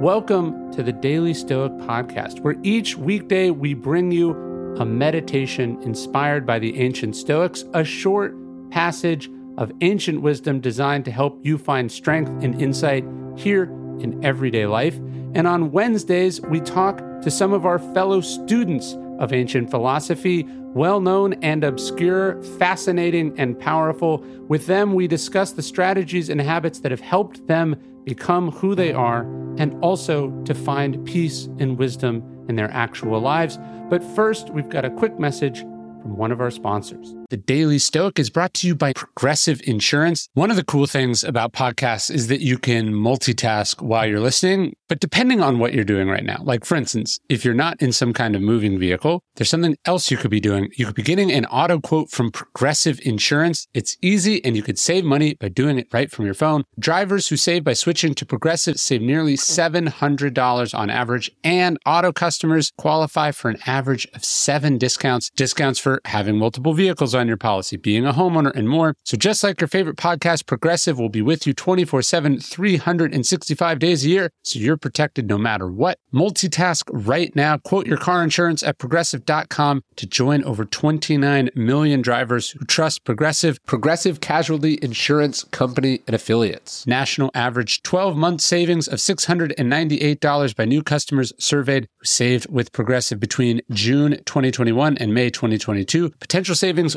Welcome to the Daily Stoic Podcast, where each weekday we bring you a meditation inspired by the ancient Stoics, a short passage of ancient wisdom designed to help you find strength and insight here in everyday life. And on Wednesdays, we talk to some of our fellow students of ancient philosophy, well known and obscure, fascinating and powerful. With them, we discuss the strategies and habits that have helped them become who they are and also to find peace and wisdom in their actual lives. But first, we've got a quick message from one of our sponsors. The Daily Stoic is brought to you by Progressive Insurance. One of the cool things about podcasts is that you can multitask while you're listening, but depending on what you're doing right now. Like, for instance, if you're not in some kind of moving vehicle, there's something else you could be doing. You could be getting an auto quote from Progressive Insurance. It's easy and you could save money by doing it right from your phone. Drivers who save by switching to Progressive save nearly $700 on average, and auto customers qualify for an average of seven discounts. Discounts for having multiple vehicles on your policy, being a homeowner, and more. So, just like your favorite podcast, Progressive will be with you 24 7, 365 days a year, so you're protected no matter what. Multitask right now. Quote your car insurance at progressive.com to join over 29 million drivers who trust Progressive, Progressive Casualty Insurance Company and affiliates. National average 12 month savings of $698 by new customers surveyed who saved with Progressive between June 2021 and May 2022. Potential savings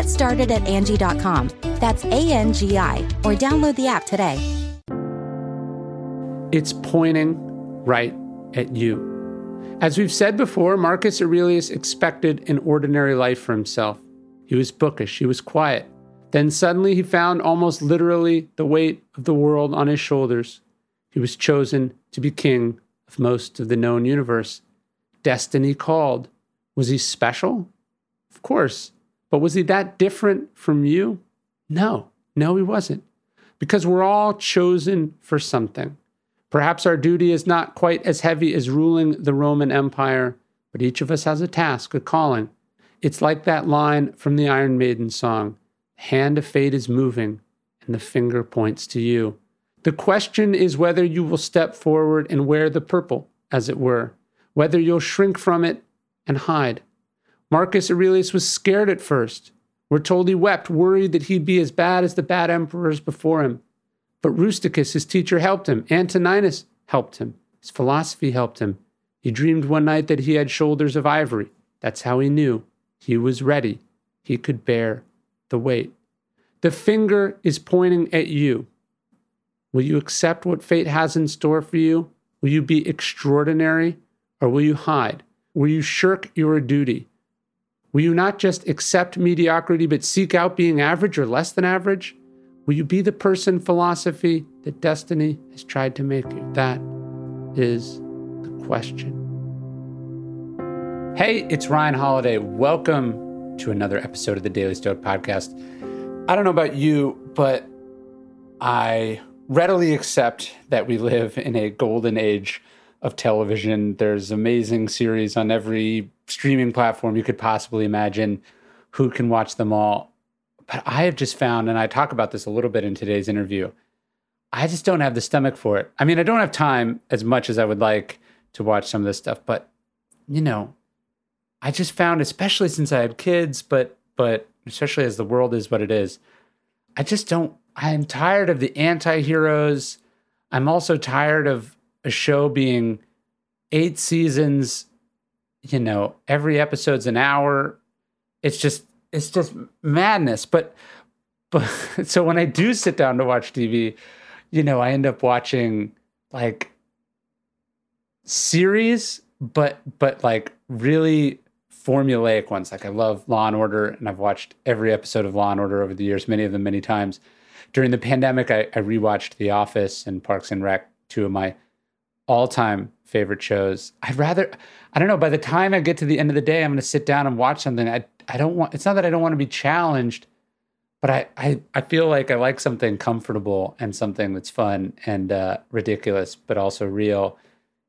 Get started at Angie.com. That's A N G I, or download the app today. It's pointing right at you. As we've said before, Marcus Aurelius expected an ordinary life for himself. He was bookish, he was quiet. Then suddenly he found almost literally the weight of the world on his shoulders. He was chosen to be king of most of the known universe. Destiny called. Was he special? Of course. But was he that different from you? No, no, he wasn't. Because we're all chosen for something. Perhaps our duty is not quite as heavy as ruling the Roman Empire, but each of us has a task, a calling. It's like that line from the Iron Maiden song hand of fate is moving, and the finger points to you. The question is whether you will step forward and wear the purple, as it were, whether you'll shrink from it and hide. Marcus Aurelius was scared at first. We're told he wept, worried that he'd be as bad as the bad emperors before him. But Rusticus, his teacher, helped him. Antoninus helped him. His philosophy helped him. He dreamed one night that he had shoulders of ivory. That's how he knew he was ready. He could bear the weight. The finger is pointing at you. Will you accept what fate has in store for you? Will you be extraordinary or will you hide? Will you shirk your duty? Will you not just accept mediocrity but seek out being average or less than average? Will you be the person philosophy that destiny has tried to make you? That is the question. Hey, it's Ryan Holiday. Welcome to another episode of the Daily Stoic Podcast. I don't know about you, but I readily accept that we live in a golden age of television. There's amazing series on every streaming platform you could possibly imagine. Who can watch them all? But I have just found, and I talk about this a little bit in today's interview, I just don't have the stomach for it. I mean, I don't have time as much as I would like to watch some of this stuff, but you know, I just found, especially since I have kids, but but especially as the world is what it is, I just don't. I'm tired of the anti-heroes. I'm also tired of a show being eight seasons. You know, every episode's an hour. It's just it's just madness. But but so when I do sit down to watch TV, you know, I end up watching like series, but but like really formulaic ones. Like I love Law and Order, and I've watched every episode of Law and Order over the years, many of them many times. During the pandemic, I, I rewatched The Office and Parks and Rec, two of my all time favorite shows. I'd rather, I don't know, by the time I get to the end of the day, I'm going to sit down and watch something. I, I don't want, it's not that I don't want to be challenged, but I, I, I feel like I like something comfortable and something that's fun and uh, ridiculous, but also real.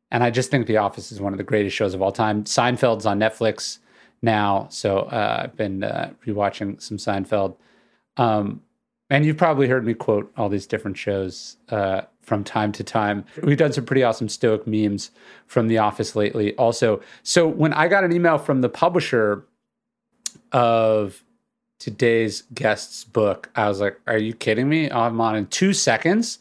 And I just think The Office is one of the greatest shows of all time. Seinfeld's on Netflix now, so uh, I've been uh, rewatching some Seinfeld. Um, and you've probably heard me quote all these different shows uh, from time to time. We've done some pretty awesome Stoic memes from The Office lately, also. So when I got an email from the publisher of today's guest's book, I was like, "Are you kidding me? I'm on in two seconds."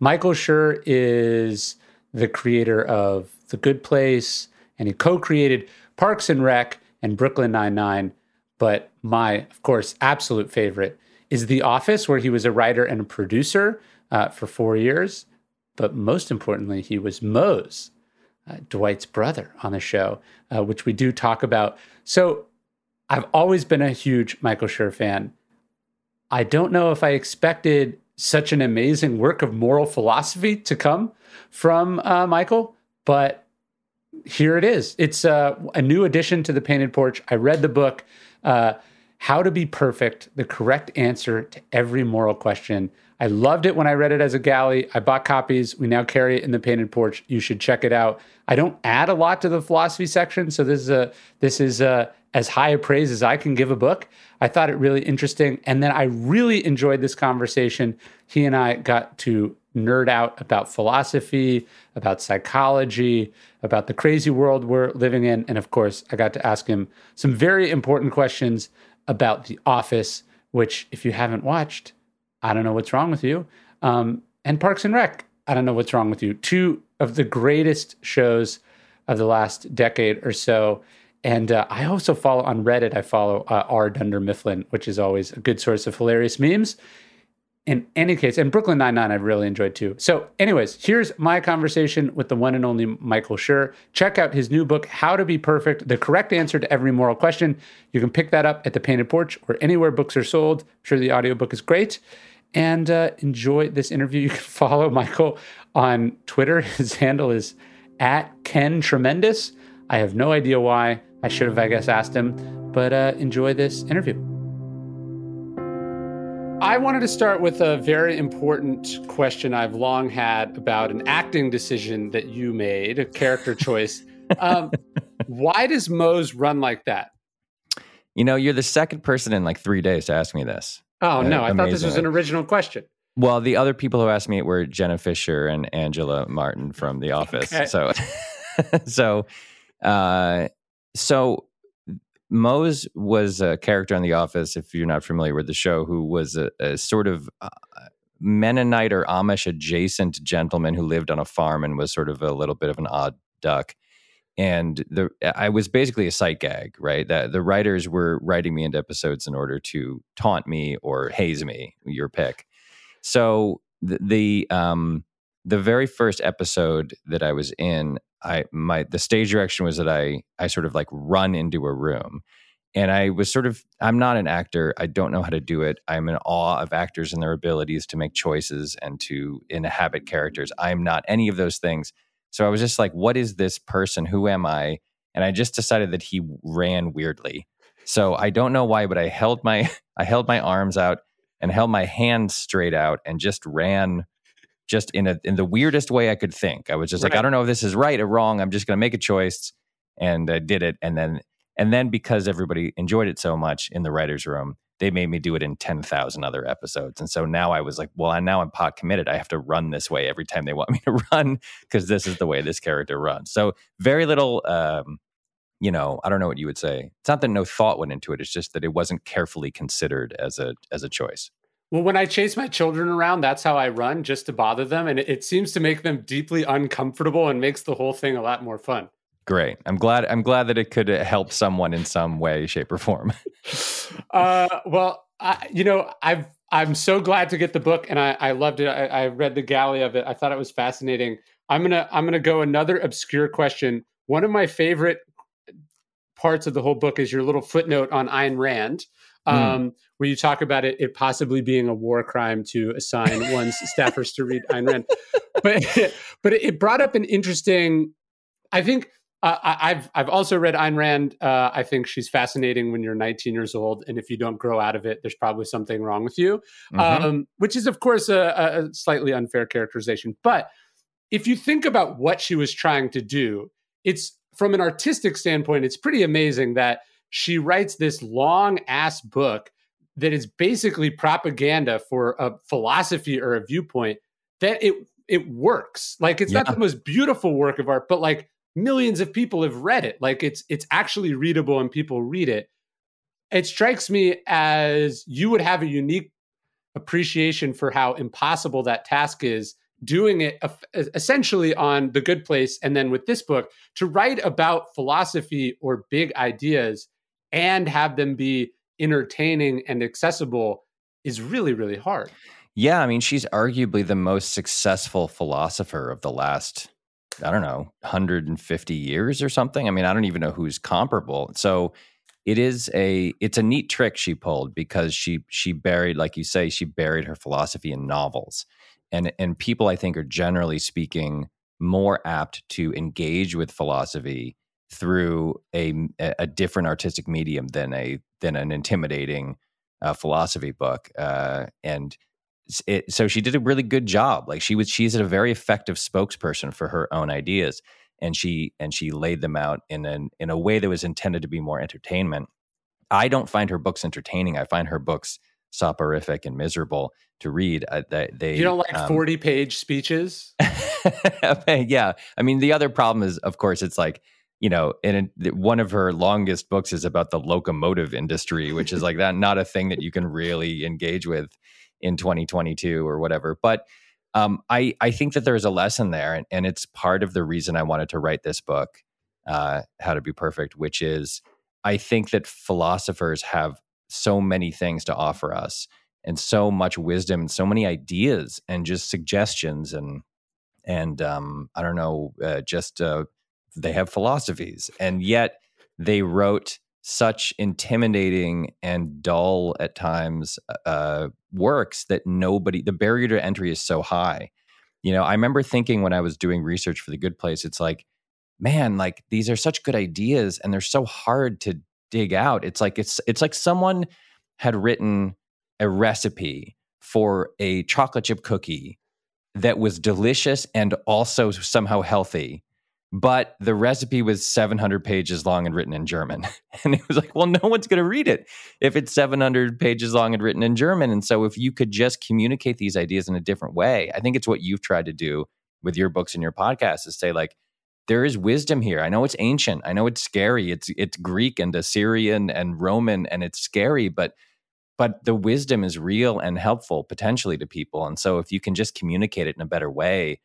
Michael Schur is the creator of The Good Place, and he co-created Parks and Rec and Brooklyn Nine Nine. But my, of course, absolute favorite is The Office, where he was a writer and a producer uh, for four years. But most importantly, he was Mose, uh, Dwight's brother on the show, uh, which we do talk about. So I've always been a huge Michael Schur fan. I don't know if I expected such an amazing work of moral philosophy to come from uh, Michael, but here it is. It's uh, a new addition to the Painted Porch. I read the book, uh, How to Be Perfect, the correct answer to every moral question. I loved it when I read it as a galley. I bought copies. We now carry it in the Painted Porch. You should check it out. I don't add a lot to the philosophy section, so this is a this is a, as high a praise as I can give a book. I thought it really interesting, and then I really enjoyed this conversation. He and I got to nerd out about philosophy, about psychology, about the crazy world we're living in, and of course, I got to ask him some very important questions about The Office, which, if you haven't watched, I don't know what's wrong with you. Um, and Parks and Rec, I don't know what's wrong with you. Two of the greatest shows of the last decade or so. And uh, I also follow on Reddit, I follow uh, R. Dunder Mifflin, which is always a good source of hilarious memes. In any case, and Brooklyn Nine-Nine I've really enjoyed too. So, anyways, here's my conversation with the one and only Michael Schur. Check out his new book, How to Be Perfect, the correct answer to every moral question. You can pick that up at the Painted Porch or anywhere books are sold. I'm sure the audiobook is great and uh, enjoy this interview. You can follow Michael on Twitter. His handle is at Ken Tremendous. I have no idea why. I should have, I guess, asked him, but uh, enjoy this interview. I wanted to start with a very important question I've long had about an acting decision that you made, a character choice. Um, why does Mose run like that? You know, you're the second person in like three days to ask me this. Oh no, I thought this was an original question. Well, the other people who asked me it were Jenna Fischer and Angela Martin from The Office. Okay. So, so, uh, so Mose was a character on The Office. If you're not familiar with the show, who was a, a sort of uh, Mennonite or Amish adjacent gentleman who lived on a farm and was sort of a little bit of an odd duck and the I was basically a sight gag, right? That the writers were writing me into episodes in order to taunt me or haze me, your pick. So the, the um the very first episode that I was in, I my the stage direction was that I I sort of like run into a room. And I was sort of I'm not an actor. I don't know how to do it. I'm in awe of actors and their abilities to make choices and to inhabit characters. I'm not any of those things. So I was just like, what is this person? Who am I? And I just decided that he ran weirdly. So I don't know why, but I held my I held my arms out and held my hands straight out and just ran just in a in the weirdest way I could think. I was just right. like, I don't know if this is right or wrong. I'm just going to make a choice, and I did it. And then and then because everybody enjoyed it so much in the writers' room, they made me do it in 10,000 other episodes. And so now I was like, well, I now I'm pot committed. I have to run this way every time they want me to run because this is the way this character runs. So very little, um, you know, I don't know what you would say. It's not that no thought went into it. It's just that it wasn't carefully considered as a, as a choice. Well, when I chase my children around, that's how I run just to bother them. And it, it seems to make them deeply uncomfortable and makes the whole thing a lot more fun. Great. I'm glad. I'm glad that it could help someone in some way, shape, or form. uh, well, I, you know, I've I'm so glad to get the book, and I, I loved it. I, I read the galley of it. I thought it was fascinating. I'm gonna I'm gonna go another obscure question. One of my favorite parts of the whole book is your little footnote on Ayn Rand, hmm. um, mm. Where you talk about it, it possibly being a war crime to assign one's staffers to read Ayn Rand. but but it brought up an interesting. I think uh, I, have I've also read Ayn Rand. Uh, I think she's fascinating when you're 19 years old, and if you don't grow out of it, there's probably something wrong with you. Mm-hmm. Um, which is, of course, a, a slightly unfair characterization. But if you think about what she was trying to do, it's from an artistic standpoint, it's pretty amazing that she writes this long ass book that is basically propaganda for a philosophy or a viewpoint that it it works. Like it's yeah. not the most beautiful work of art, but like millions of people have read it. Like it's it's actually readable and people read it. It strikes me as you would have a unique appreciation for how impossible that task is doing it essentially on the good place and then with this book to write about philosophy or big ideas and have them be entertaining and accessible is really really hard yeah i mean she's arguably the most successful philosopher of the last I don't know, 150 years or something. I mean, I don't even know who's comparable. So it is a it's a neat trick she pulled because she she buried like you say she buried her philosophy in novels. And and people I think are generally speaking more apt to engage with philosophy through a a different artistic medium than a than an intimidating uh, philosophy book. Uh, and it, so she did a really good job. Like she was, she's a very effective spokesperson for her own ideas, and she and she laid them out in an in a way that was intended to be more entertainment. I don't find her books entertaining. I find her books soporific and miserable to read. Uh, they, you don't like um, forty page speeches? yeah, I mean the other problem is, of course, it's like you know, and one of her longest books is about the locomotive industry, which is like that not a thing that you can really engage with in 2022 or whatever. But um, I I think that there's a lesson there, and, and, it's part of the reason I wanted to write this book, uh, How to Be Perfect, which is I think that philosophers have so many things to offer us, and so much wisdom, and so many ideas, and just suggestions, and and um, I don't know, uh, just uh, they have philosophies, and yet they wrote such intimidating and dull at times uh, works that nobody the barrier to entry is so high. You know i remember thinking when i was doing research for the good place it's like man like these are such good ideas and they're so hard to dig out. It's like it's it's like someone had written a recipe for a chocolate chip cookie that was delicious and also somehow healthy but the recipe was 700 pages long and written in German. And it was like, well, no one's going to read it if it's 700 pages long and written in German. And so if you could just communicate these ideas in a different way, I think it's what you've tried to do with your books and your podcast is say like there is wisdom here. I know it's ancient. I know it's scary. It's it's Greek and Assyrian and Roman and it's scary, but but the wisdom is real and helpful potentially to people. And so if you can just communicate it in a better way,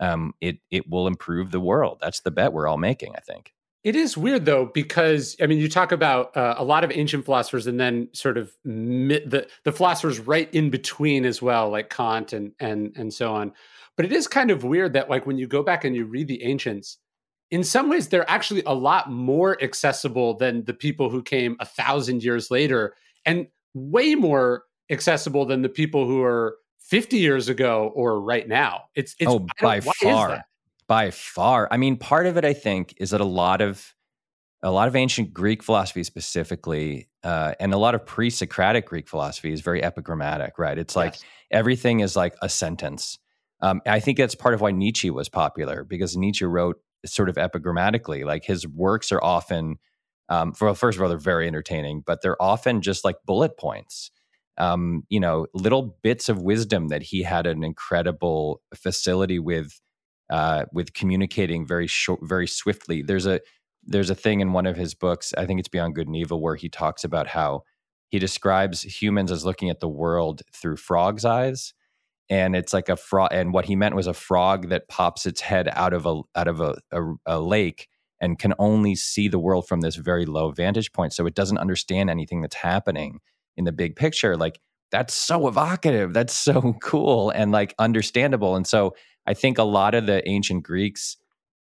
um, it it will improve the world. That's the bet we're all making. I think. It is weird though because I mean you talk about uh, a lot of ancient philosophers and then sort of mi- the the philosophers right in between as well like Kant and and and so on. But it is kind of weird that like when you go back and you read the ancients in some ways they're actually a lot more accessible than the people who came a thousand years later and way more accessible than the people who are 50 years ago or right now. It's, it's oh, by far, by far. I mean, part of it, I think, is that a lot of a lot of ancient Greek philosophy, specifically, uh, and a lot of pre-Socratic Greek philosophy, is very epigrammatic, right? It's like yes. everything is like a sentence. Um, I think that's part of why Nietzsche was popular because Nietzsche wrote sort of epigrammatically. Like his works are often, um, for first of all, they're very entertaining, but they're often just like bullet points um, you know, little bits of wisdom that he had an incredible facility with, uh, with communicating very short, very swiftly. There's a there's a thing in one of his books, I think it's Beyond Good and Evil, where he talks about how he describes humans as looking at the world through frog's eyes, and it's like a frog. And what he meant was a frog that pops its head out of a out of a, a, a lake and can only see the world from this very low vantage point, so it doesn't understand anything that's happening in the big picture like that's so evocative that's so cool and like understandable and so i think a lot of the ancient greeks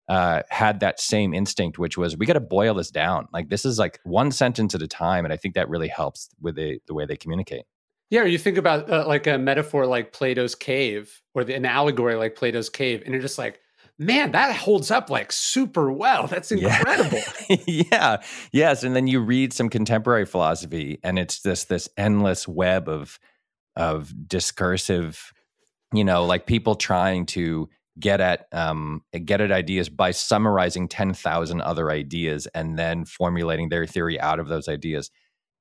uh, had that same instinct which was we got to boil this down. Like this is like one sentence at a time and i think that really helps with the, the way they communicate. Yeah, you think about uh, like a metaphor like Plato's cave or the, an allegory like Plato's cave, and you're just like, man, that holds up like super well. That's incredible. Yeah. yeah. Yes. And then you read some contemporary philosophy, and it's this this endless web of of discursive, you know, like people trying to get at um, get at ideas by summarizing ten thousand other ideas and then formulating their theory out of those ideas.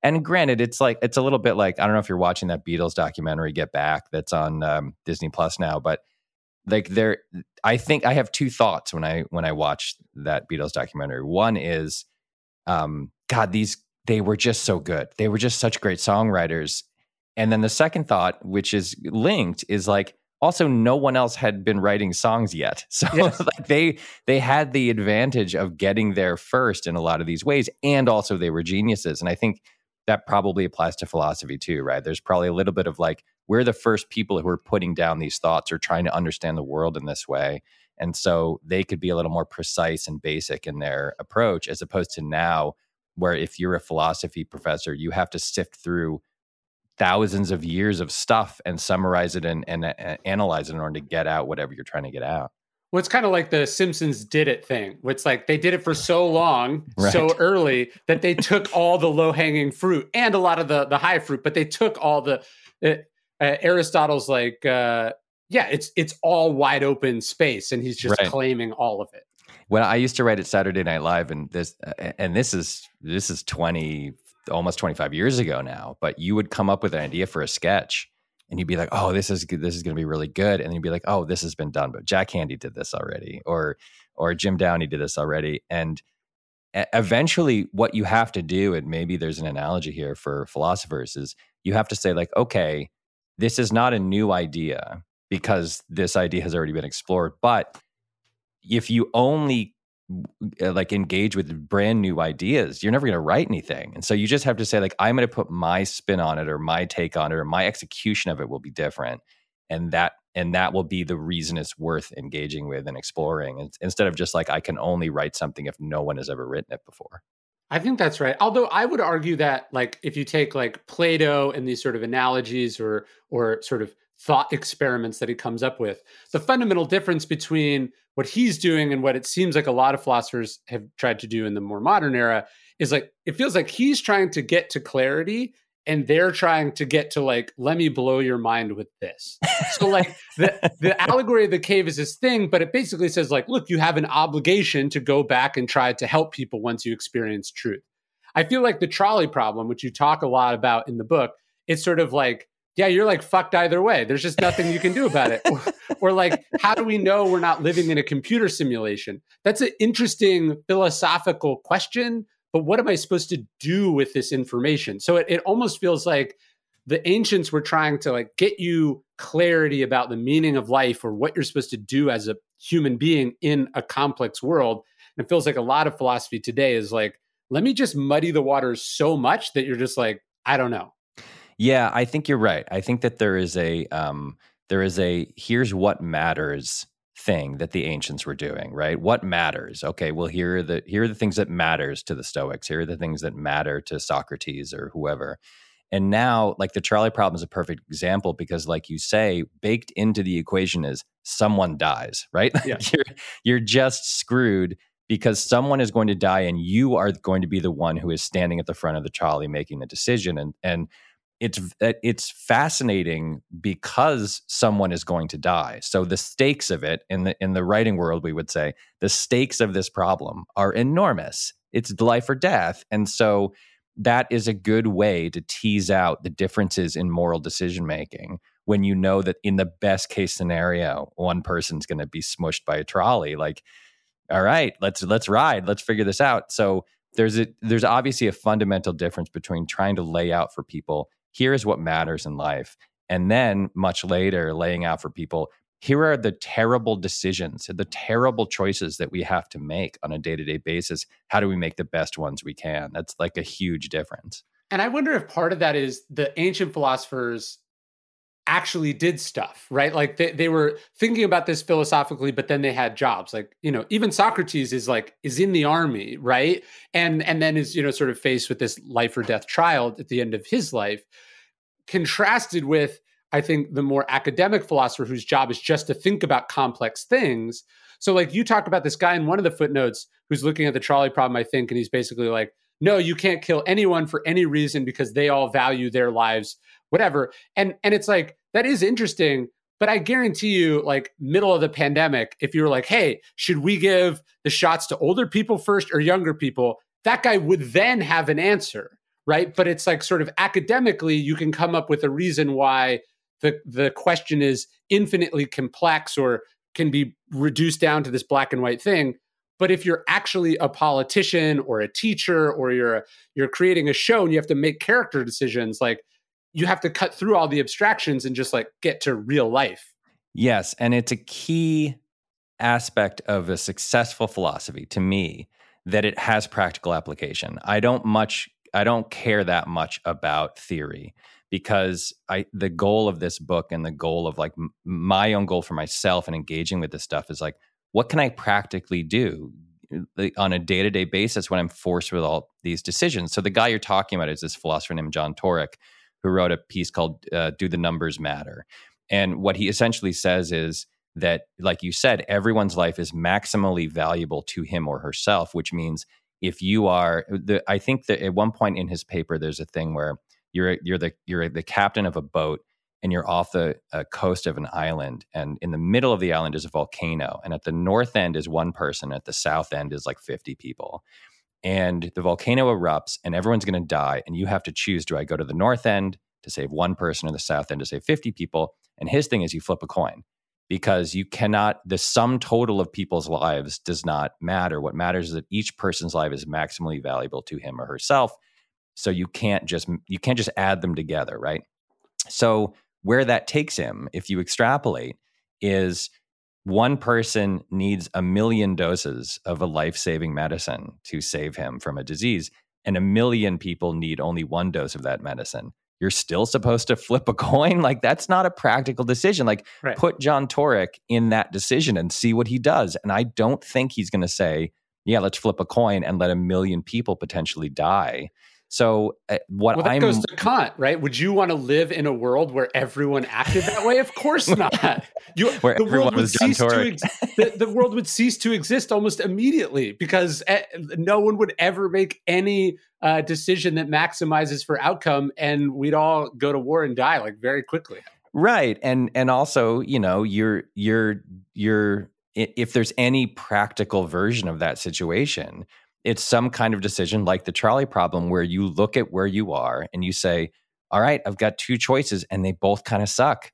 And granted, it's like it's a little bit like I don't know if you're watching that Beatles documentary Get Back that's on um, Disney Plus now, but like there i think i have two thoughts when i when i watch that beatles documentary. One is um god these they were just so good. They were just such great songwriters. And then the second thought which is linked is like also no one else had been writing songs yet. So yes. like they they had the advantage of getting there first in a lot of these ways and also they were geniuses. And i think that probably applies to philosophy too right? There's probably a little bit of like we're the first people who are putting down these thoughts or trying to understand the world in this way. And so they could be a little more precise and basic in their approach, as opposed to now, where if you're a philosophy professor, you have to sift through thousands of years of stuff and summarize it and, and, and analyze it in order to get out whatever you're trying to get out. Well, it's kind of like the Simpsons did it thing. It's like they did it for so long, right. so early that they took all the low hanging fruit and a lot of the the high fruit, but they took all the. It, uh, Aristotle's like, uh, yeah, it's it's all wide open space, and he's just right. claiming all of it. When I used to write at Saturday Night Live, and this uh, and this is this is twenty almost twenty five years ago now, but you would come up with an idea for a sketch, and you'd be like, "Oh, this is good. This is going to be really good," and then you'd be like, "Oh, this has been done, but Jack Handey did this already, or or Jim Downey did this already," and eventually what you have to do and maybe there's an analogy here for philosophers is you have to say like okay this is not a new idea because this idea has already been explored. But if you only uh, like engage with brand new ideas, you're never going to write anything. And so you just have to say, like, I'm going to put my spin on it or my take on it or my execution of it will be different. And that and that will be the reason it's worth engaging with and exploring instead of just like I can only write something if no one has ever written it before. I think that's right. Although I would argue that like if you take like Plato and these sort of analogies or or sort of thought experiments that he comes up with, the fundamental difference between what he's doing and what it seems like a lot of philosophers have tried to do in the more modern era is like it feels like he's trying to get to clarity and they're trying to get to like let me blow your mind with this. So like the the allegory of the cave is this thing but it basically says like look you have an obligation to go back and try to help people once you experience truth. I feel like the trolley problem which you talk a lot about in the book it's sort of like yeah you're like fucked either way. There's just nothing you can do about it. Or, or like how do we know we're not living in a computer simulation? That's an interesting philosophical question but what am I supposed to do with this information? So it, it almost feels like the ancients were trying to like get you clarity about the meaning of life or what you're supposed to do as a human being in a complex world. And it feels like a lot of philosophy today is like, let me just muddy the waters so much that you're just like, I don't know. Yeah, I think you're right. I think that there is a um there is a here's what matters thing that the ancients were doing, right? What matters? Okay, well here are the here are the things that matters to the Stoics. Here are the things that matter to Socrates or whoever. And now, like the trolley problem is a perfect example because, like you say, baked into the equation is someone dies, right? Yeah. you're you're just screwed because someone is going to die, and you are going to be the one who is standing at the front of the trolley making the decision. And and it's uh, it's fascinating because someone is going to die. So the stakes of it in the in the writing world, we would say the stakes of this problem are enormous. It's life or death, and so that is a good way to tease out the differences in moral decision making when you know that in the best case scenario, one person's going to be smushed by a trolley. Like, all right, let's let's ride, let's figure this out. So there's a there's obviously a fundamental difference between trying to lay out for people here's what matters in life. And then much later, laying out for people, here are the terrible decisions, the terrible choices that we have to make on a day to day basis. How do we make the best ones we can? That's like a huge difference. And I wonder if part of that is the ancient philosophers actually did stuff, right? Like they, they were thinking about this philosophically, but then they had jobs. Like, you know, even Socrates is like is in the army, right? And and then is, you know, sort of faced with this life or death trial at the end of his life. contrasted with I think the more academic philosopher whose job is just to think about complex things. So, like you talk about this guy in one of the footnotes who's looking at the trolley problem, I think, and he's basically like, no, you can't kill anyone for any reason because they all value their lives, whatever. And and it's like that is interesting, but I guarantee you, like middle of the pandemic, if you were like, hey, should we give the shots to older people first or younger people? That guy would then have an answer, right? But it's like sort of academically, you can come up with a reason why the the question is infinitely complex or can be reduced down to this black and white thing but if you're actually a politician or a teacher or you're you're creating a show and you have to make character decisions like you have to cut through all the abstractions and just like get to real life yes and it's a key aspect of a successful philosophy to me that it has practical application i don't much i don't care that much about theory because I the goal of this book and the goal of like my own goal for myself and engaging with this stuff is like what can I practically do on a day to day basis when I'm forced with all these decisions? So the guy you're talking about is this philosopher named John Taurek, who wrote a piece called uh, "Do the Numbers Matter?" And what he essentially says is that, like you said, everyone's life is maximally valuable to him or herself, which means if you are the, I think that at one point in his paper, there's a thing where you're you're the you're the captain of a boat and you're off the uh, coast of an island and in the middle of the island is a volcano and at the north end is one person at the south end is like 50 people and the volcano erupts and everyone's going to die and you have to choose do i go to the north end to save one person or the south end to save 50 people? And his thing is you flip a coin because you cannot the sum total of people's lives does not matter. What matters is that each person's life is maximally valuable to him or herself. So you can't just you can't just add them together right? So where that takes him if you extrapolate is one person needs a million doses of a life-saving medicine to save him from a disease and a million people need only one dose of that medicine you're still supposed to flip a coin? Like that's not a practical decision. Like right. put john taurek in that decision and see what he does. And i don't think he's going to say yeah let's flip a coin and let a million people potentially die so uh, what well, that I'm goes to Kant, right? Would you want to live in a world where everyone acted that way? Of course not. You, where the world would cease to ex- the, the, world would cease to exist almost immediately because uh, no one would ever make any uh, decision that maximizes for outcome, and we'd all go to war and die like very quickly. Right, and and also, you know, you're you're you're if there's any practical version of that situation it's some kind of decision like the trolley problem where you look at where you are and you say, all right, I've got two choices and they both kind of suck.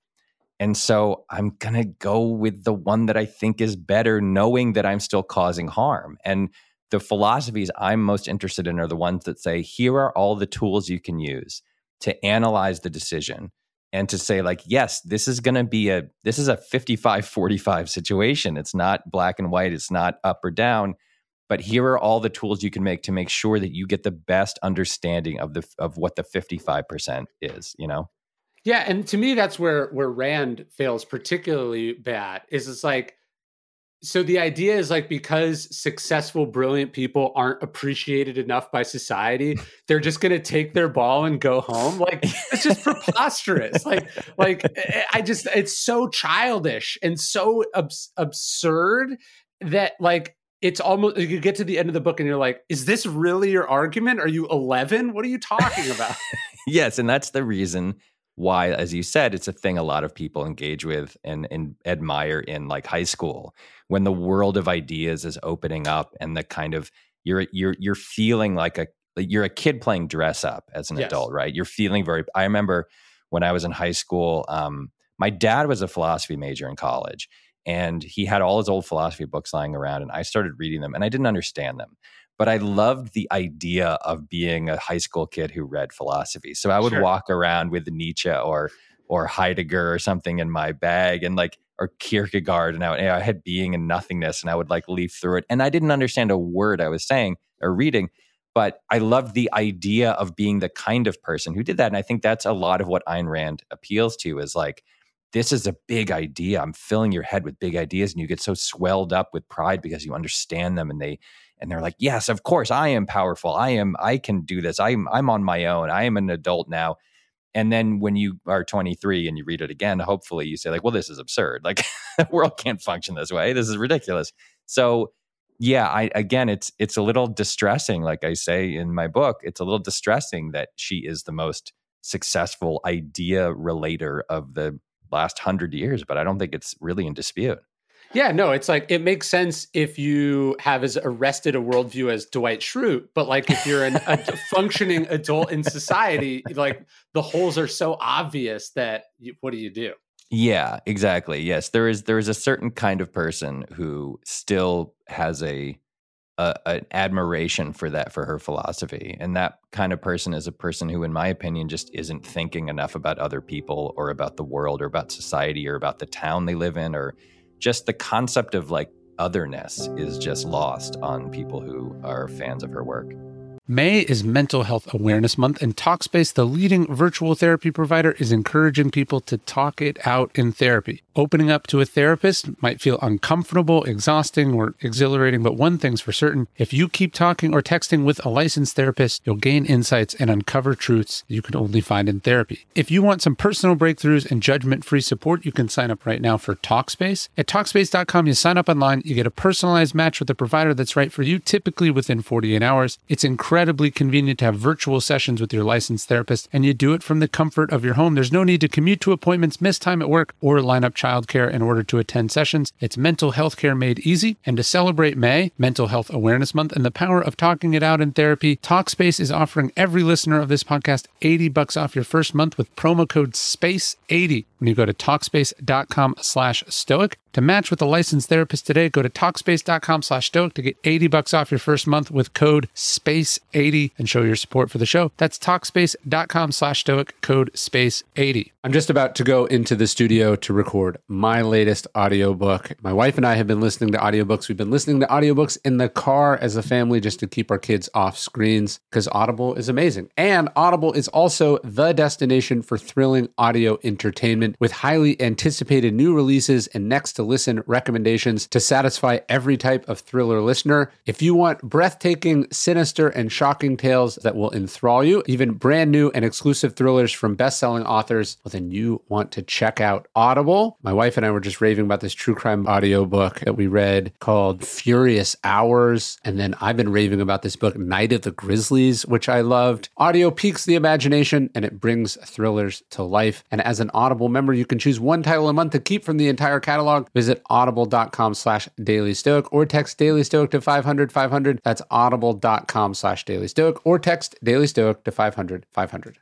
And so I'm going to go with the one that I think is better, knowing that I'm still causing harm. And the philosophies I'm most interested in are the ones that say, here are all the tools you can use to analyze the decision and to say like yes this is going to be a this is a 55 45 situation it's not black and white it's not up or down but here are all the tools you can make to make sure that you get the best understanding of the of what the 55% is you know? Yeah and to me that's where where rand fails particularly bad is it's like so the idea is like because successful brilliant people aren't appreciated enough by society they're just going to take their ball and go home? Like it's just preposterous. Like like eh, eh, i just it's so childish and so abs- absurd that like it's almost you get to the end of the book and you're like is this really your argument? Are you 11 what are you talking about? Yes and that's the reason why as you said it's a thing a lot of people engage with and, and admire in like high school. When the world of ideas is opening up and the kind of you're you're you're feeling like a you're a kid playing dress up as an yes. adult right? You're feeling very i remember when i was in high school um, my dad was a philosophy major in college and he had all his old philosophy books lying around and i started reading them and i didn't understand them but i loved the idea of being a high school kid who read philosophy so i would sure. walk around with nietzsche or or heidegger or something in my bag and like or kierkegaard and I, I had being and nothingness and i would like leaf through it and i didn't understand a word i was saying or reading but I loved the idea of being the kind of person who did that. And I think that's a lot of what Ayn Rand appeals to is like, this is a big idea. I'm filling your head with big ideas and you get so swelled up with pride because you understand them and they and they're like, "Yes, of course, I am powerful. I am I can do this. I'm I'm on my own. I am an adult now." And then when you are 23 and you read it again, hopefully you say, like, well, this is absurd. Like the world can't function this way. This is ridiculous. So yeah, I again it's it's a little distressing, like I say in my book, it's a little distressing that she is the most successful idea relater of the last hundred years, but I don't think it's really in dispute. Yeah, no, it's like it makes sense if you have as arrested a worldview as Dwight Schrute, but like if you're an, a functioning adult in society, like the holes are so obvious that you, what do you do? Yeah, exactly. Yes, there is there is a certain kind of person who still has a, a an admiration for that for her philosophy, and that kind of person is a person who, in my opinion, just isn't thinking enough about other people or about the world or about society or about the town they live in or just the concept of like otherness is just lost on people who are fans of her work. May is Mental Health Awareness Month, and Talkspace, the leading virtual therapy provider, is encouraging people to talk it out in therapy. Opening up to a therapist might feel uncomfortable, exhausting, or exhilarating, but one thing's for certain if you keep talking or texting with a licensed therapist, you'll gain insights and uncover truths you can only find in therapy. If you want some personal breakthroughs and judgment free support, you can sign up right now for Talkspace. At Talkspace.com, you sign up online, you get a personalized match with a provider that's right for you, typically within 48 hours. It's incredibly convenient to have virtual sessions with your licensed therapist, and you do it from the comfort of your home. There's no need to commute to appointments, miss time at work, or line up childcare in order to attend sessions. It's mental health care made easy. And to celebrate May, Mental Health Awareness Month, and the power of talking it out in therapy, Talkspace is offering every listener of this podcast 80 bucks off your first month with promo code SPACE80 when you go to Talkspace.com slash stoic. To match with a licensed therapist today, go to Talkspace.com slash stoic to get 80 bucks off your first month with code SPACE80 and show your support for the show. That's Talkspace.com slash stoic, code SPACE80. I'm just about to go into the studio to record my latest audiobook. My wife and I have been listening to audiobooks. We've been listening to audiobooks in the car as a family just to keep our kids off screens because Audible is amazing. And Audible is also the destination for thrilling audio entertainment with highly anticipated new releases and next to listen recommendations to satisfy every type of thriller listener. If you want breathtaking, sinister, and shocking tales that will enthrall you, even brand new and exclusive thrillers from best selling authors, well, then you want to check out Audible. My wife and I were just raving about this true crime audiobook that we read called Furious Hours. And then I've been raving about this book, Night of the Grizzlies, which I loved. Audio piques the imagination and it brings thrillers to life. And as an Audible member, you can choose one title a month to keep from the entire catalog. Visit audible.com slash daily stoic or text daily stoic to 500 500. That's audible.com slash daily stoic or text daily stoic to 500 500.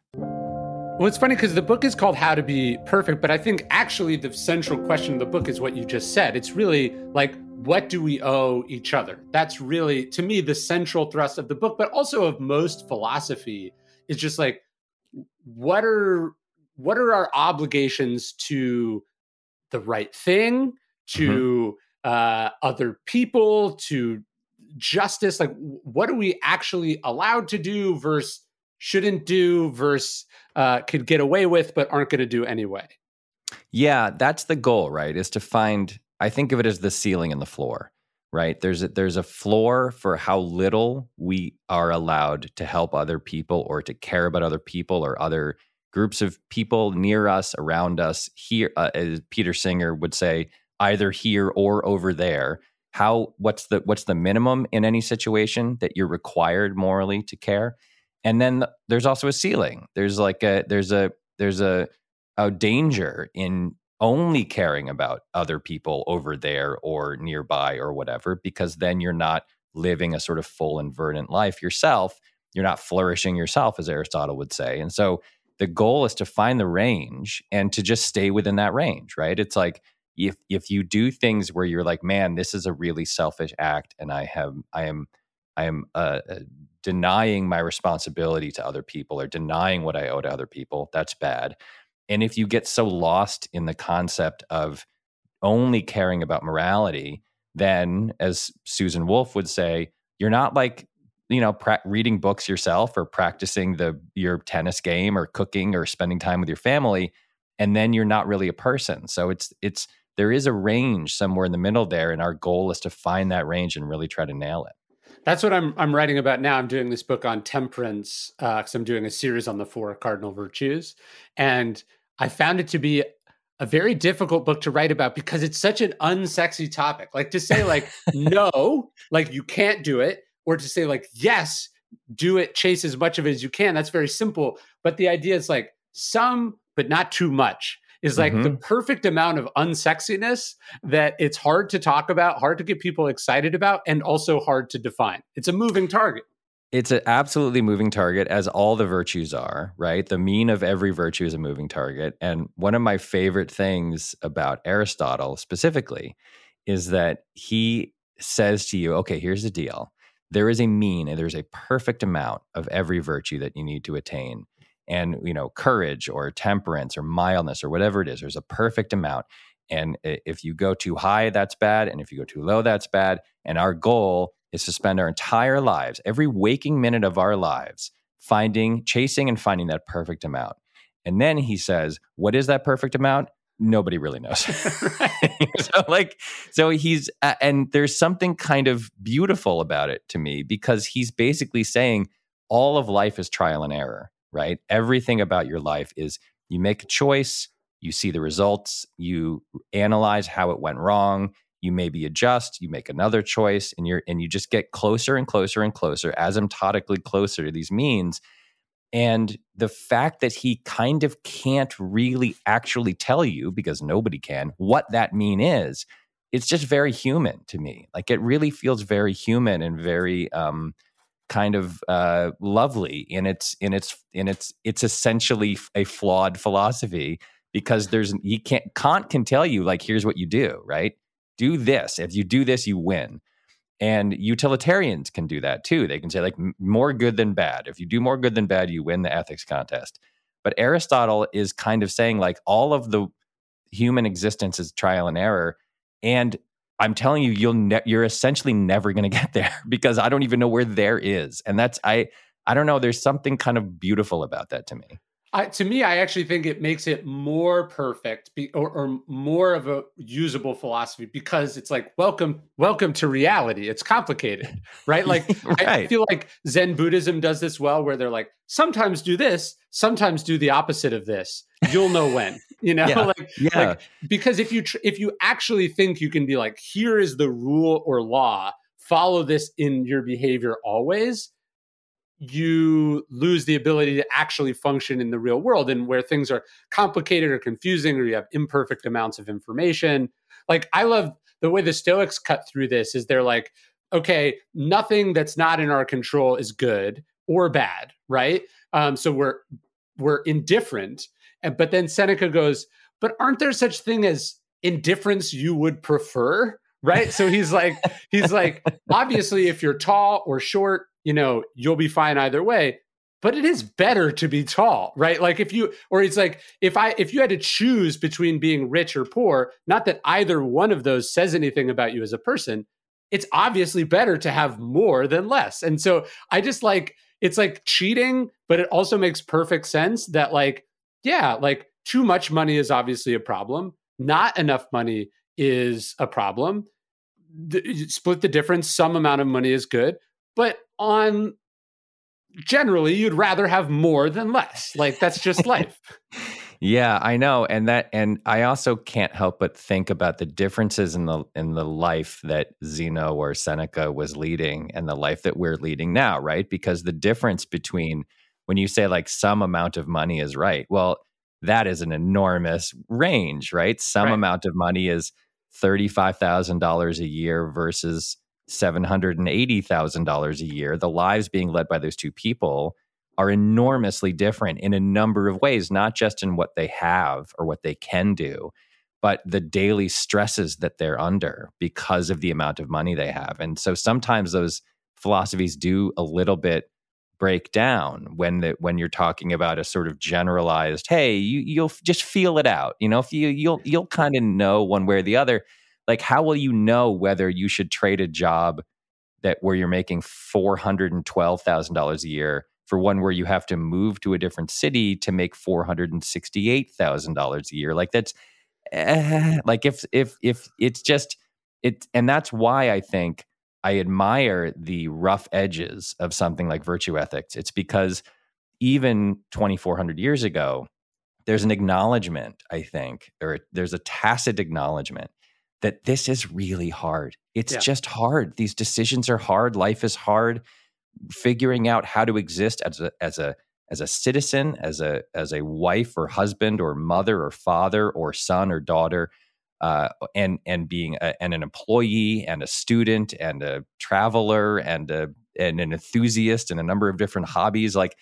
Well, it's funny because the book is called How to Be Perfect, but I think actually the central question of the book is what you just said. It's really like, what do we owe each other? That's really, to me, the central thrust of the book, but also of most philosophy is just like, what are what are our obligations to the right thing, to mm-hmm. uh, other people, to justice? Like, what are we actually allowed to do versus shouldn't do versus uh, could get away with but aren't going to do anyway? Yeah, that's the goal, right? Is to find. I think of it as the ceiling and the floor right there's a, there's a floor for how little we are allowed to help other people or to care about other people or other groups of people near us, around us, here, uh, as Peter Singer would say, either here or over there. How what's the what's the minimum in any situation that you're required morally to care? And then there's also a ceiling. There's like a there's a there's a a danger in only caring about other people over there or nearby or whatever because then you're not living a sort of full and verdant life yourself you're not flourishing yourself as aristotle would say and so the goal is to find the range and to just stay within that range, right? It's like if if you do things where you're like, man, this is a really selfish act, and I have I am I am uh, uh, denying my responsibility to other people or denying what I owe to other people. That's bad. And if you get so lost in the concept of only caring about morality, then, as Susan Wolf would say, you're not like you know pra- reading books yourself or practicing the your tennis game or cooking or spending time with your family and then you're not really a person so it's it's there is a range somewhere in the middle there and our goal is to find that range and really try to nail it That's what I'm I'm writing about now. I'm doing this book on temperance because uh, I'm doing a series on the four cardinal virtues, and I found it to be a very difficult book to write about because it's such an unsexy topic. Like to say like no, like you can't do it, or to say like yes, do it, chase as much of it as you can. That's very simple. But the idea is like some, but not too much is like mm-hmm. the perfect amount of unsexiness that it's hard to talk about, hard to get people excited about, and also hard to define. It's a moving target. It's an absolutely moving target, as all the virtues are, right? The mean of every virtue is a moving target. And one of my favorite things about Aristotle specifically is that he says to you, okay, here's the deal. There is a mean and there's a perfect amount of every virtue that you need to attain. And you know courage or temperance or mildness or whatever it is there's a perfect amount. And if you go too high that's bad and if you go too low that's bad. And our goal is to spend our entire lives every waking minute of our lives finding chasing and finding that perfect amount. And then he says what is that perfect amount nobody really knows so like so he's uh, and there's something kind of beautiful about it to me because he's basically saying all of life is trial and error right? Everything about your life is you make a choice, you see the results, you analyze how it went wrong, you maybe adjust, you make another choice, and you're and you just get closer and closer and closer, asymptotically closer to these means. And the fact that he kind of can't really actually tell you, because nobody can, what that mean is, it's just very human to me. Like it really feels very human and very um, kind of uh, lovely in its in its in its it's essentially a flawed philosophy because there's he can't Kant can tell you like here's what you do right? Do this. If you do this you win and utilitarians can do that too they can say like more good than bad if you do more good than bad you win the ethics contest but aristotle is kind of saying like all of the human existence is trial and error and I'm telling you, you'll ne- you're essentially never going to get there because I don't even know where there is, and that's I I don't know. There's something kind of beautiful about that to me. I, to me, I actually think it makes it more perfect be, or, or, more of a usable philosophy because it's like welcome, welcome to reality. It's complicated, right? Like right. I feel like Zen Buddhism does this well, where they're like, sometimes do this, sometimes do the opposite of this. You'll know when, you know, yeah. like, yeah. like because if you tr- if you actually think you can be like, here is the rule or law, follow this in your behavior always you lose the ability to actually function in the real world and where things are complicated or confusing or you have imperfect amounts of information. Like i love the way the stoics cut through this is they're like okay nothing that's not in our control is good or bad right? Um, so we're we're indifferent. And, but then seneca goes but aren't there such thing as indifference you would prefer? Right? So he's like he's like obviously if you're tall or short you know, you'll be fine either way. But it is better to be tall, right? Like if you, or it's like if I, if you had to choose between being rich or poor, not that either one of those says anything about you as a person, it's obviously better to have more than less. And so I just like, it's like cheating, but it also makes perfect sense that, like, yeah, like too much money is obviously a problem. Not enough money is a problem. The, split the difference. Some amount of money is good. But on generally, you'd rather have more than less. Like that's just life. Yeah, I know, and that, and I also can't help but think about the differences in the in the life that Zeno or Seneca was leading, and the life that we're leading now, right? Because the difference between when you say like some amount of money is right, well, that is an enormous range, right? Some right. amount of money is thirty five thousand dollars a year versus $780,000 a year, the lives being led by those two people are enormously different in a number of ways, not just in what they have or what they can do, but the daily stresses that they're under because of the amount of money they have. And so sometimes those philosophies do a little bit break down when the, when you're talking about a sort of generalized hey you you'll just feel it out you know if you you'll you'll kind of know one way or the other like how will you know whether you should trade a job that where you're making $412,000 a year for one where you have to move to a different city to make $468,000 a year like that's eh, like if if if it's just it and that's why I think I admire the rough edges of something like virtue ethics. It's because even 2,400 years ago, there's an acknowledgement, I think, or there's a tacit acknowledgement that this is really hard. It's yeah. just hard. These decisions are hard. Life is hard. Figuring out how to exist as a as a as a citizen, as a as a wife or husband or mother or father or son or daughter, uh, and and being a, and an employee and a student and a traveler and a and an enthusiast and a number of different hobbies, like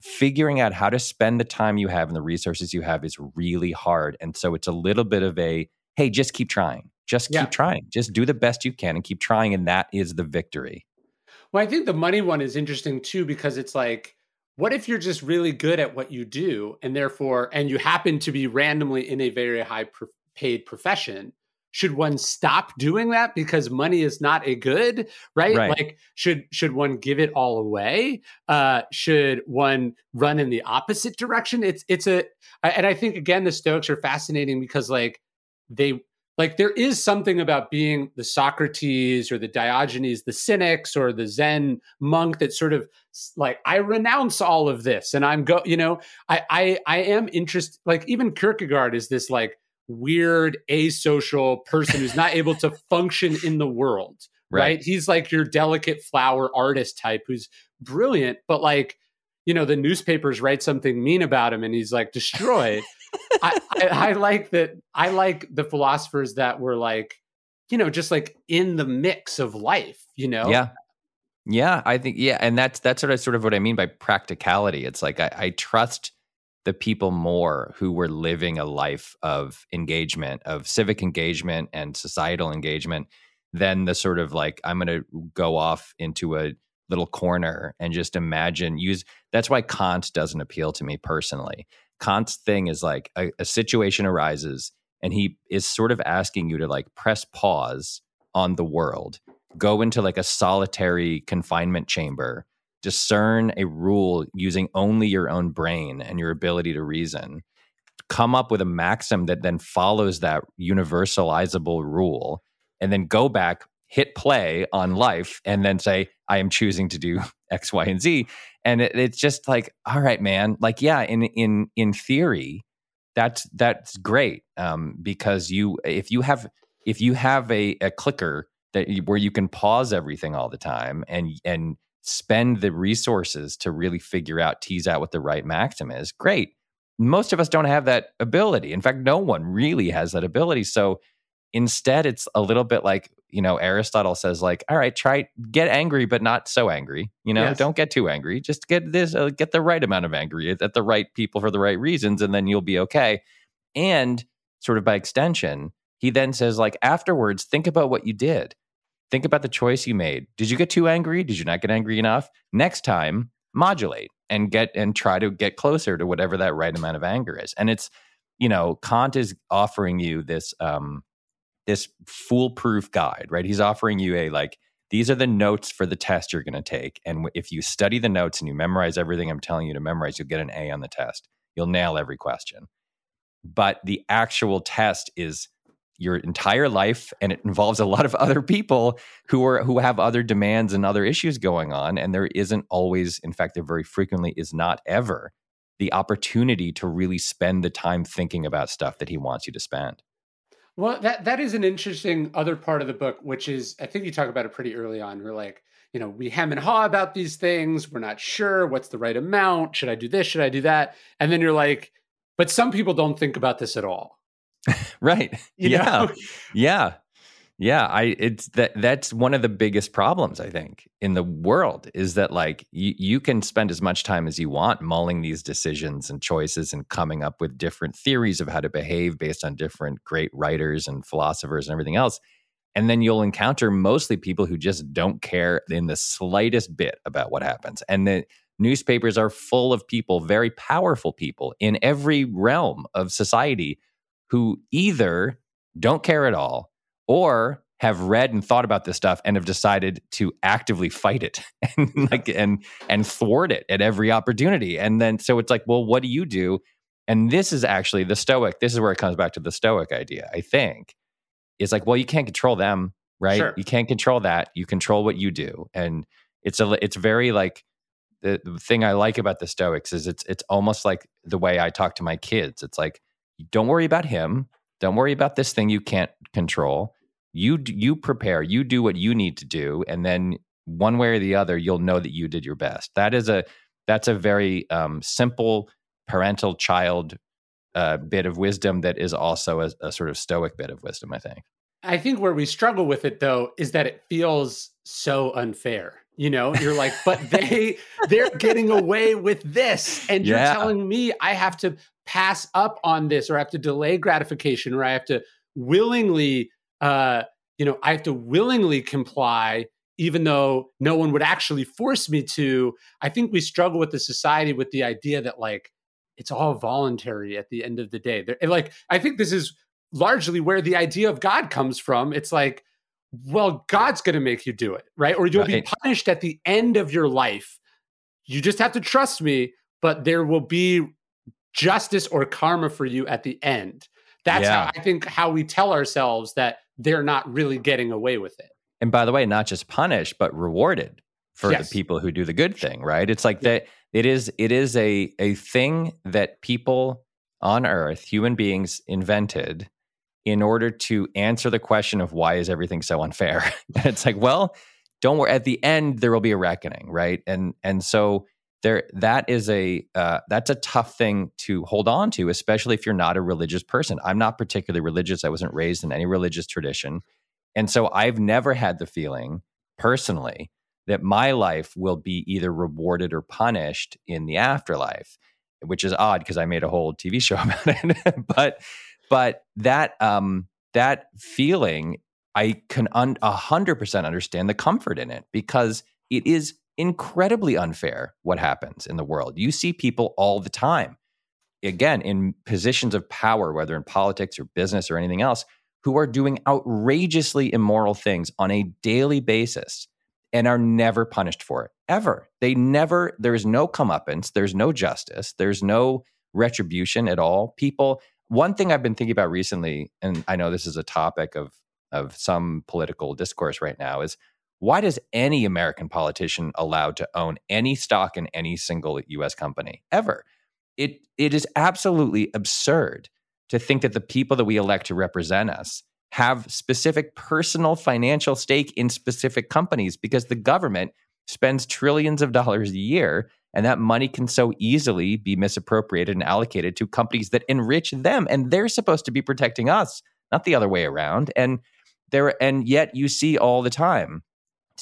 figuring out how to spend the time you have and the resources you have is really hard. And so it's a little bit of a hey, just keep trying. Just keep yeah. trying. Just do the best you can and keep trying. And that is the victory. Well, I think the money one is interesting too, because it's like, what if you're just really good at what you do and therefore, and you happen to be randomly in a very high paid profession? Should one stop doing that because money is not a good, right? right. Like, should should one give it all away? Uh, should one run in the opposite direction? It's it's a, and I think again the Stoics are fascinating because like they like there is something about being the Socrates or the Diogenes, the cynics or the Zen monk that sort of like I renounce all of this and I'm go, you know, I I I am interested. Like even Kierkegaard is this like weird asocial person who's not able to function in the world. Right. right. He's like your delicate flower artist type who's brilliant, but like, you know, the newspapers write something mean about him and he's like destroyed. I, I, I like that. I like the philosophers that were like, you know, just like in the mix of life. You know. Yeah. Yeah, I think yeah, and that's that's sort of sort of what I mean by practicality. It's like I, I trust the people more who were living a life of engagement, of civic engagement and societal engagement, than the sort of like I'm going to go off into a little corner and just imagine use. That's why Kant doesn't appeal to me personally Kant's thing is like a, a situation arises and he is sort of asking you to like press pause on the world, go into like a solitary confinement chamber, discern a rule using only your own brain and your ability to reason, come up with a maxim that then follows that universalizable rule, and then go back, hit play on life, and then say, I am choosing to do X, Y, and Z. And it, it's just like all right man. Like yeah in in in theory that's that's great um, because you if you have if you have a, a clicker that you, where you can pause everything all the time and and spend the resources to really figure out tease out what the right maxim is great. Most of us don't have that ability. In fact no one really has that ability. So instead it's a little bit like you know, Aristotle says like, all right, try get angry, but not so angry. You know, yes. don't get too angry. Just get this, uh, get the right amount of angry at the right people for the right reasons, and then you'll be okay. And sort of by extension, he then says like afterwards, think about what you did. Think about the choice you made. Did you get too angry? Did you not get angry enough? Next time, modulate and get and try to get closer to whatever that right amount of anger is. And it's, you know, Kant is offering you this um this foolproof guide, right? He's offering you a like, these are the notes for the test you're going to take. And if you study the notes and you memorize everything I'm telling you to memorize, you'll get an A on the test. You'll nail every question. But the actual test is your entire life and it involves a lot of other people who are who have other demands and other issues going on and there isn't always in fact there very frequently is not ever the opportunity to really spend the time thinking about stuff that he wants you to spend well, that that is an interesting other part of the book, which is I think you talk about it pretty early on. You're like, you know, we hem and haw about these things. We're not sure what's the right amount. Should I do this? Should I do that? And then you're like, but some people don't think about this at all. right. You yeah. Know? Yeah. Yeah, I it's that that's one of the biggest problems I think in the world is that like you, you can spend as much time as you want mulling these decisions and choices and coming up with different theories of how to behave based on different great writers and philosophers and everything else. And then you'll encounter mostly people who just don't care in the slightest bit about what happens. And the newspapers are full of people, very powerful people in every realm of society who either don't care at all or have read and thought about this stuff and have decided to actively fight it and like and and thwart it at every opportunity and then so it's like well what do you do and this is actually the stoic this is where it comes back to the stoic idea i think is like well you can't control them right? Sure. You can't control that. You control what you do. And it's a it's very like the, the thing I like about the Stoics is it's it's almost like the way I talk to my kids. It's like don't worry about him. Don't worry about this thing you can't control. You you prepare. You do what you need to do, and then one way or the other, you'll know that you did your best. That is a that's a very um, simple parental child uh, bit of wisdom that is also a, a sort of stoic bit of wisdom. I think. I think where we struggle with it though is that it feels so unfair. You know, you're like, but they they're getting away with this, and you're telling me I have to pass up on this, or I have to delay gratification, or I have to willingly, uh, you know, I have to willingly comply, even though no one would actually force me to. I think we struggle with the society with the idea that like it's all voluntary at the end of the day. There- like I think this is largely where the idea of God comes from. It's like, well, God's going to make you do it, right? Or you'll be punished at the end of your life. You just have to trust me, but there will be justice or karma for you at the end. That's Yeah. how I think how we tell ourselves that they're not really getting away with it. And by the way, not just punished, but rewarded for Yes. the people who do the good thing, right? It's like that it is it is a a thing that people on earth, human beings invented in order to answer the question of why is everything so unfair. it's like, well, don't worry at the end there will be a reckoning, right? And and so there that is a uh, that's a tough thing to hold on to, especially if you're not a religious person. I'm not particularly religious. I wasn't raised in any religious tradition. And so I've never had the feeling personally that my life will be either rewarded or punished in the afterlife, which is odd because I made a whole TV show about it. but but that um that feeling I can un- a hundred percent understand the comfort in it because it is incredibly unfair what happens in the world. You see people all the time, again, in positions of power, whether in politics or business or anything else, who are doing outrageously immoral things on a daily basis and are never punished for it ever. They never, there's no comeuppance, there's no justice, there's no retribution at all. People, one thing I've been thinking about recently, and I know this is a topic of of some political discourse right now, is why does any American politician allowed to own any stock in any single US company ever? It it is absolutely absurd to think that the people that we elect to represent us have specific personal financial stake in specific companies because the government spends trillions of dollars a year and that money can so easily be misappropriated and allocated to companies that enrich them and they're supposed to be protecting us not the other way around and there and yet you see all the time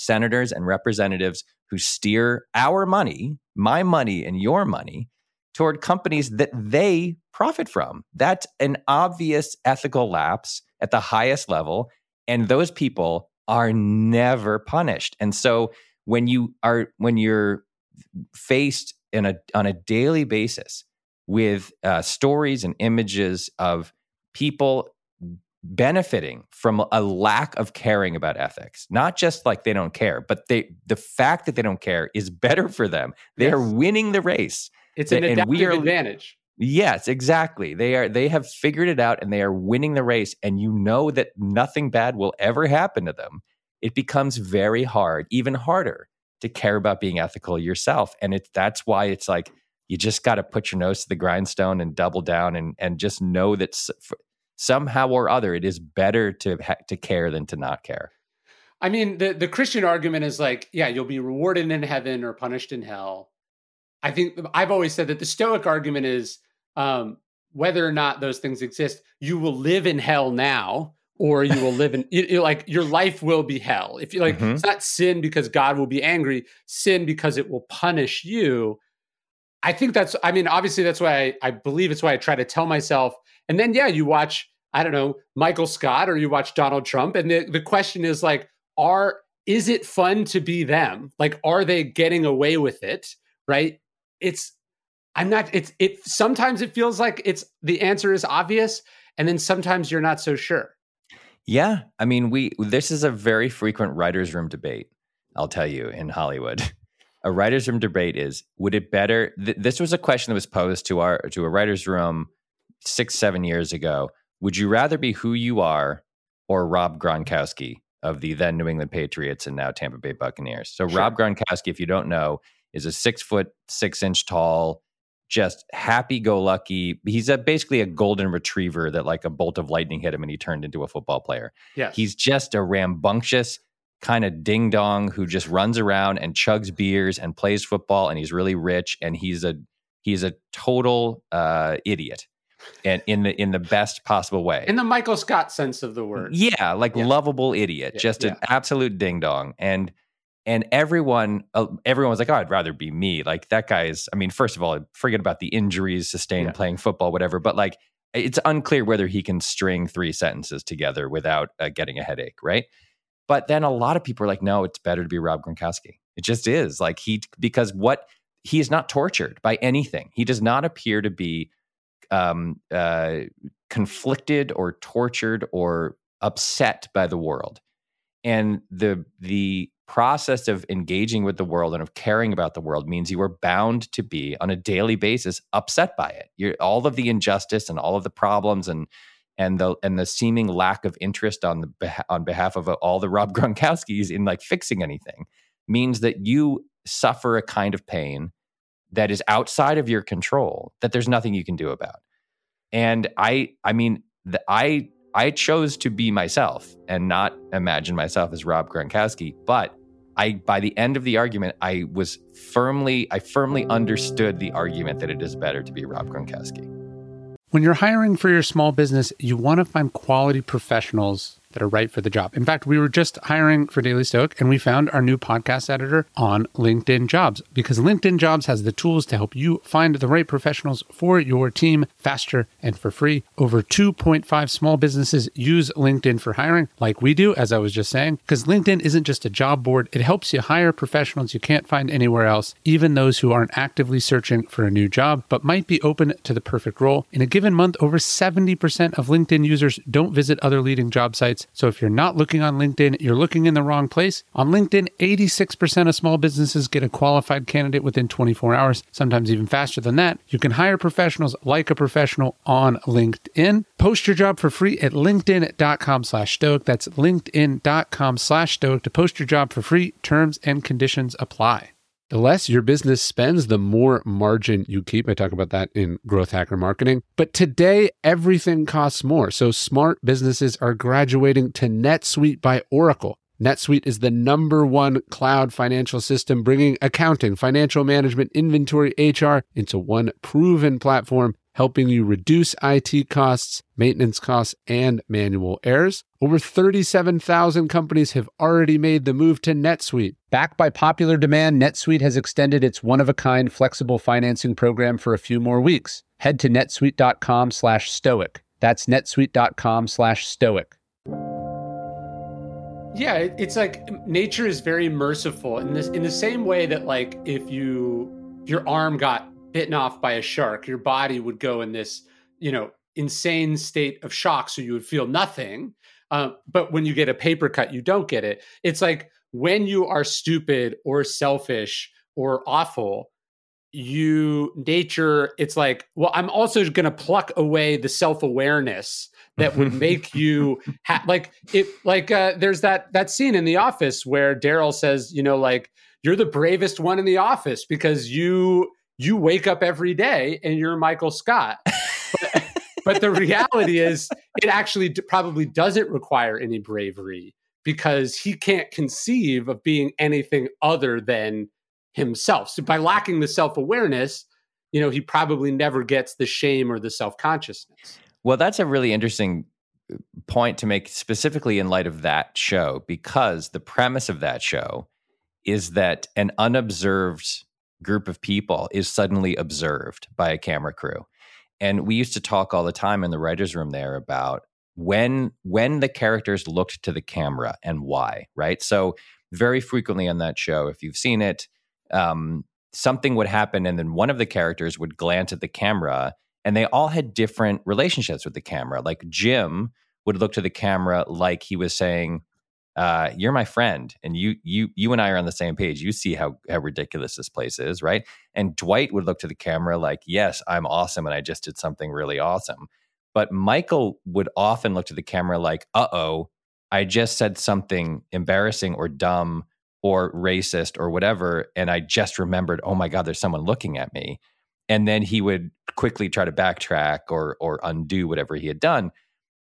senators and representatives who steer our money my money and your money toward companies that they profit from. That's an obvious ethical lapse at the highest level and those people are never punished. And so when you are when you're faced in a on a daily basis with uh, stories and images of people benefiting from a lack of caring about ethics not just like they don't care but they the fact that they don't care is better for them they are winning the race It's an And adaptive we are- advantage. Yes, exactly. They are they have figured it out and they are winning the race and you know that nothing bad will ever happen to them. It becomes very hard, even harder to care about being ethical yourself and it's that's why it's like you just got to put your nose to the grindstone and double down and and just know that somehow or other it is better to ha- to care than to not care. I mean, the, the Christian argument is like, yeah, you'll be rewarded in heaven or punished in hell. I think I've always said that the Stoic argument is um, whether or not those things exist, you will live in hell now, or you will live in you, you- like your life will be hell. If you like, Mhm. it's not sin because God will be angry, sin because it will punish you. I think that's. I mean, obviously, that's why I, I believe it's why I try to tell myself. And then, yeah, you watch. I don't know Michael Scott or you watch Donald Trump, and the the question is like, are is it fun to be them? Like, are they getting away with it? Right? It's. I'm not. It's. It sometimes it feels like it's the answer is obvious, and then sometimes you're not so sure. Yeah, I mean, we this is a very frequent writers' room debate. I'll tell you in Hollywood, a writers' room debate is: Would it better? Th- this was a question that was posed to our to a writers' room six seven years ago. Would you rather be who you are or Rob Gronkowski of the then New England Patriots and now Tampa Bay Buccaneers. So sure. Rob Gronkowski, if you don't know, is a six foot six inch tall, just happy go lucky. He's a, basically a golden retriever that like a bolt of lightning hit him and he turned into a football player. Yeah, he's just a rambunctious kind of ding dong who just runs around and chugs beers and plays football and he's really rich and he's a he's a total uh, idiot and in the in the best possible way. In the michael scott sense of the word. Yeah like yeah. lovable idiot yeah. just yeah. an absolute ding dong. And and everyone uh, everyone was like oh i'd rather be me. Like that guy is i mean first of all forget about the injuries sustained playing football whatever but like it's unclear whether he can string three sentences together without uh, getting a headache right? But then a lot of people are like no it's better to be rob gronkowski. It just is. Like he because what he is not tortured by anything. He does not appear to be um, uh, conflicted or tortured or upset by the world. And the the process of engaging with the world and of caring about the world means you are bound to be on a daily basis upset by it. You're, all of the injustice and all of the problems and and the and the seeming lack of interest on the on behalf of all the Rob Gronkowskis in like fixing anything means that you suffer a kind of pain that is outside of your control that there's nothing you can do about. And I I mean the, I I chose to be myself and not imagine myself as Rob Gronkowski, but I by the end of the argument I was firmly I firmly understood the argument that it is better to be Rob Gronkowski. When you're hiring for your small business, you want to find quality professionals that are right for the job. In fact, we were just hiring for Daily Stoic and we found our new podcast editor on LinkedIn Jobs because LinkedIn Jobs has the tools to help you find the right professionals for your team faster and for free. Over 2.5 small businesses use LinkedIn for hiring, like we do, as I was just saying, because LinkedIn isn't just a job board, it helps you hire professionals you can't find anywhere else, even those who aren't actively searching for a new job but might be open to the perfect role. In a given month, over 70% of LinkedIn users don't visit other leading job sites so if you're not looking on LinkedIn, you're looking in the wrong place. On LinkedIn, 86% of small businesses get a qualified candidate within 24 hours, sometimes even faster than that. You can hire professionals like a professional on LinkedIn. Post your job for free at linkedin.com slash stoic. That's linkedin.com slash stoic to post your job for free. Terms and conditions apply. The less your business spends, the more margin you keep. I talk about that in Growth Hacker Marketing. But today, everything costs more. So smart businesses are graduating to NetSuite by Oracle. NetSuite is the number one cloud financial system, bringing accounting, financial management, inventory, HR into one proven platform helping you reduce IT costs, maintenance costs, and manual errors. Over 37,000 companies have already made the move to NetSuite. Backed by popular demand, NetSuite has extended its one-of-a-kind flexible financing program for a few more weeks. Head to netsuite.com slash stoic. That's netsuite.com slash stoic. Yeah, it's like nature is very merciful in this in the same way that like if you your arm got bitten off by a shark, your body would go in this, you know, insane state of shock. So you would feel nothing. Uh, but when you get a paper cut, you don't get it. It's like when you are stupid or selfish or awful, you nature, it's like, well, I'm also going to pluck away the self awareness that would make you ha- like it. Like uh, there's that that scene in The Office where Darryl says, you know, like you're the bravest one in the office because you you wake up every day and you're Michael Scott. but, but the reality is, it actually probably doesn't require any bravery because he can't conceive of being anything other than himself. So by lacking the self awareness, you know, he probably never gets the shame or the self consciousness. Well, that's a really interesting uh, point to make, specifically in light of that show, because the premise of that show is that an unobserved group of people is suddenly observed by a camera crew. And we used to talk all the time in the writers' room there about when when the characters looked to the camera and why, right? So very frequently on that show, if you've seen it, um, something would happen, and then one of the characters would glance at the camera, and they all had different relationships with the camera. Like Jim would look to the camera like he was saying, uh, you're my friend and you you you and I are on the same page. You see how how ridiculous this place is, right? And Dwight would look to the camera like, "Yes, I'm awesome and I just did something really awesome." But Michael would often look to the camera like, "Uh-oh, I just said something embarrassing or dumb or racist or whatever. And I just remembered, oh my God, there's someone looking at me. And then he would quickly try to backtrack or or undo whatever he had done.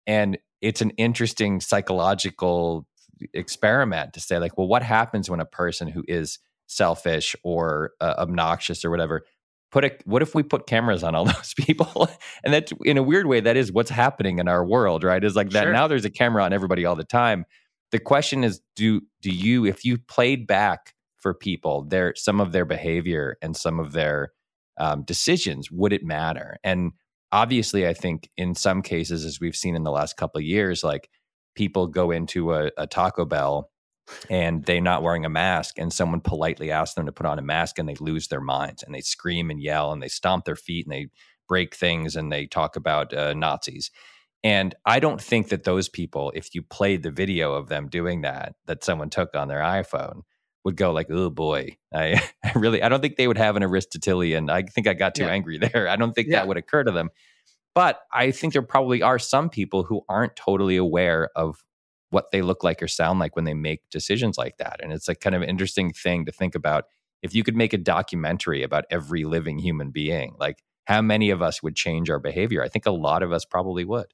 And it's an interesting psychological experiment to say, like, well, what happens when a person who is selfish or uh, obnoxious or whatever put a what if we put cameras on all those people? And that in a weird way that is what's happening in our world right? Is like that sure. now there's a camera on everybody all the time. The question is do do you if you played back for people their some of their behavior and some of their um, decisions would it matter? And obviously i think in some cases as we've seen in the last couple of years like people go into a, a taco bell and they're not wearing a mask and someone politely asks them to put on a mask and they lose their minds and they scream and yell and they stomp their feet and they break things and they talk about uh, nazis and i don't think that those people if you played the video of them doing that that someone took on their iphone would go like oh boy i, I really i don't think they would have an aristotelian i think i got too yeah. angry there i don't think yeah. that would occur to them but i think there probably are some people who aren't totally aware of what they look like or sound like when they make decisions like that. And it's a kind of interesting thing to think about. If you could make a documentary about every living human being, like how many of us would change our behavior? I think a lot of us probably would.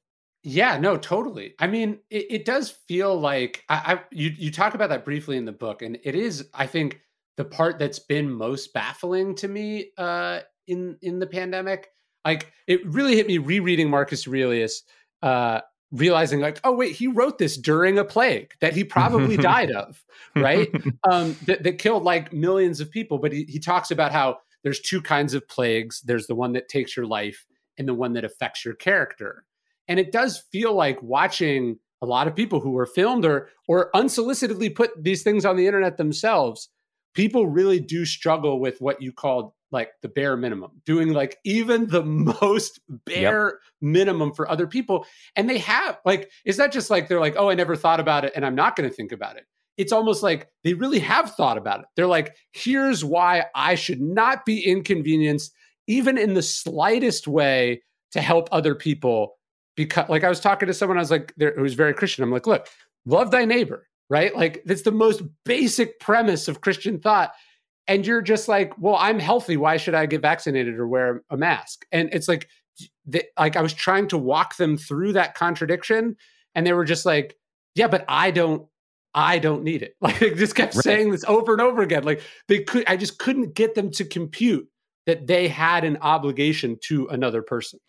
Yeah, no, totally. I mean, it, it does feel like I, I you you talk about that briefly in the book, and it is, I think, the part that's been most baffling to me uh, in in the pandemic. Like, it really hit me rereading Marcus Aurelius uh, realizing like oh wait he wrote this during a plague that he probably died of right? Um, that, that, killed like millions of people. But he, he talks about how there's two kinds of plagues. There's the one that takes your life and the one that affects your character. And it does feel like watching a lot of people who were filmed or or unsolicitedly put these things on the internet themselves people really do struggle with what you called like the bare minimum, doing like even the most bare yep. minimum for other people. And they have like, is that just like they're like, oh, I never thought about it and I'm not going to think about it? It's almost like they really have thought about it. They're like, here's why I should not be inconvenienced, even in the slightest way, to help other people. Because, like, I was talking to someone, I was like, who was very Christian. I'm like, look, love thy neighbor, right? Like, that's the most basic premise of Christian thought and you're just like, well, I'm healthy. Why should I get vaccinated or wear a mask? And it's like, the, like I was trying to walk them through that contradiction, and they were just like, yeah, but I don't, I don't need it. Like they just kept right. saying this over and over again. Like they could, I just couldn't get them to compute that they had an obligation to another person.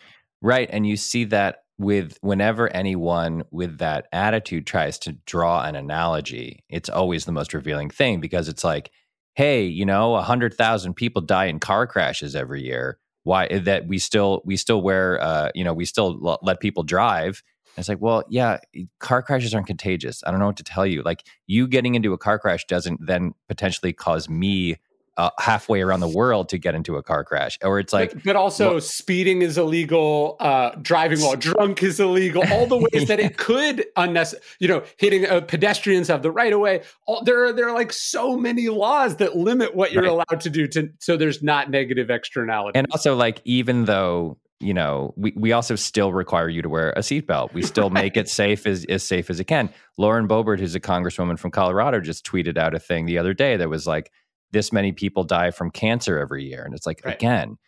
Right, and you see that with whenever anyone with that attitude tries to draw an analogy, it's always the most revealing thing because it's like hey, you know, 100,000 people die in car crashes every year. Why eh, that we still we still wear uh, you know, we still let people drive. And it's like, well, yeah, car crashes aren't contagious. I don't know what to tell you. Like you getting into a car crash doesn't then potentially cause me uh, halfway around the world to get into a car crash or it's like but, but also well, speeding is illegal uh, driving while drunk is illegal all the ways yeah. that it could unnecessary you know hitting uh, pedestrians have the right of way all, there are there are like so many laws that limit what you're right. allowed to do to so there's not negative externality and also like even though you know, we, we also still require you to wear a seatbelt. We still make it safe as, as safe as it can. Lauren Boebert, who's a congresswoman from Colorado, just tweeted out a thing the other day that was like, this many people die from cancer every year. And it's like, right. again,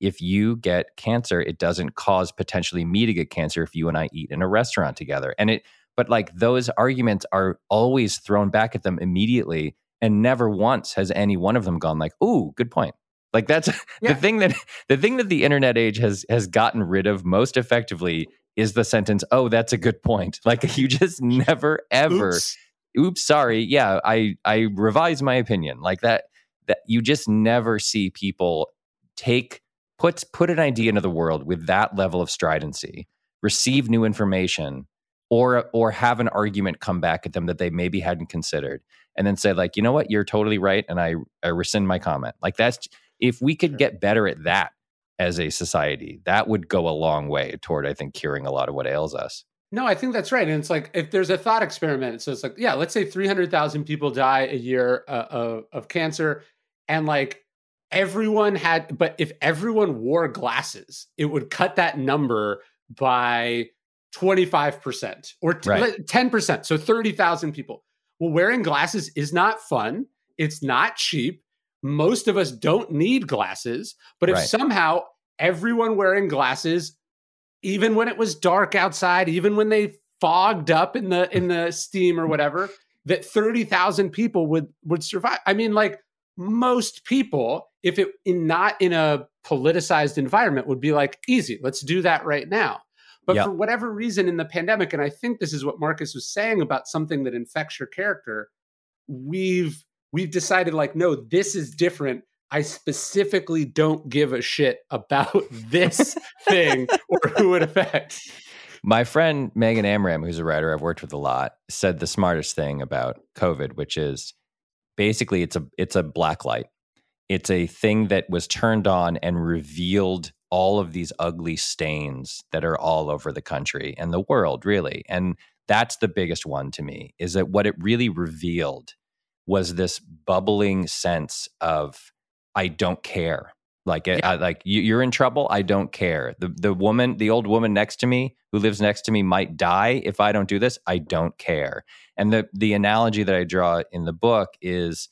if you get cancer, it doesn't cause potentially me to get cancer if you and I eat in a restaurant together. And it, but like those arguments are always thrown back at them immediately. And never once has any one of them gone like, "Ooh, good point." Like that's yeah. the thing that the thing that the internet age has has gotten rid of most effectively is the sentence, "Oh, that's a good point." Like you just never ever oops, oops sorry. Yeah, I I revise my opinion. Like that that you just never see people take put put an idea into the world with that level of stridency, receive new information, or or have an argument come back at them that they maybe hadn't considered, and then say like, you know what, you're totally right, and I, I rescind my comment. Like that's if we could get better at that as a society, that would go a long way toward I think curing a lot of what ails us. No, I think that's right. And it's like if there's a thought experiment, so it's like, yeah, let's say 300,000 people die a year uh, of, of cancer and like everyone had but if everyone wore glasses it would cut that number by 25% or t- right. 10%. So 30,000 people. Well, wearing glasses is not fun. It's not cheap. Most of us don't need glasses. But if right. somehow everyone wearing glasses, even when it was dark outside, even when they fogged up in the in the steam or whatever, that 30,000 people would would survive. I mean, like most people, if it in not in a politicized environment, would be like, easy, let's do that right now. But yep. for whatever reason in the pandemic, and I think this is what Marcus was saying about something that infects your character, we've we've decided like, no, this is different. I specifically don't give a shit about this thing or who it affects. My friend Megan Amram, who's a writer I've worked with a lot, said the smartest thing about COVID, which is basically it's a it's a black light. It's a thing that was turned on and revealed all of these ugly stains that are all over the country and the world, really. And that's the biggest one to me is that what it really revealed was this bubbling sense of I don't care. Like, yeah. I, like you, are in trouble. I don't care. The the woman, the old woman next to me who lives next to me might die if I don't do this. I don't care. And the the analogy that I draw in the book is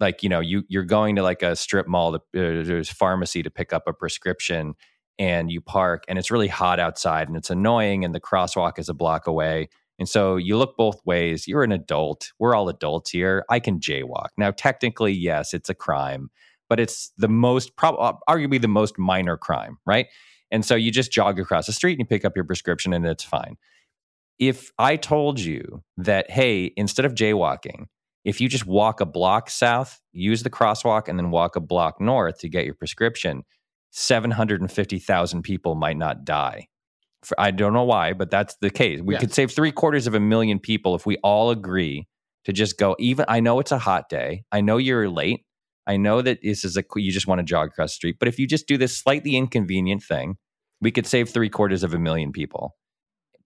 like you know you you're going to like a strip mall to, uh, there's pharmacy to pick up a prescription and you park and it's really hot outside and it's annoying and the crosswalk is a block away and so you look both ways you're an adult we're all adults here i can jaywalk now technically yes it's a crime but it's the most probably uh, arguably the most minor crime right and so you just jog across the street and you pick up your prescription and it's fine if i told you that hey instead of jaywalking if you just walk a block south, use the crosswalk, and then walk a block north to get your prescription, 750,000 people might not die. For, I don't know why, but that's the case. We could save three quarters of a million people if we all agree to just go. Even I know it's a hot day. I know you're late. I know that this is a you just want to jog across the street. But if you just do this slightly inconvenient thing, we could save three quarters of a million people.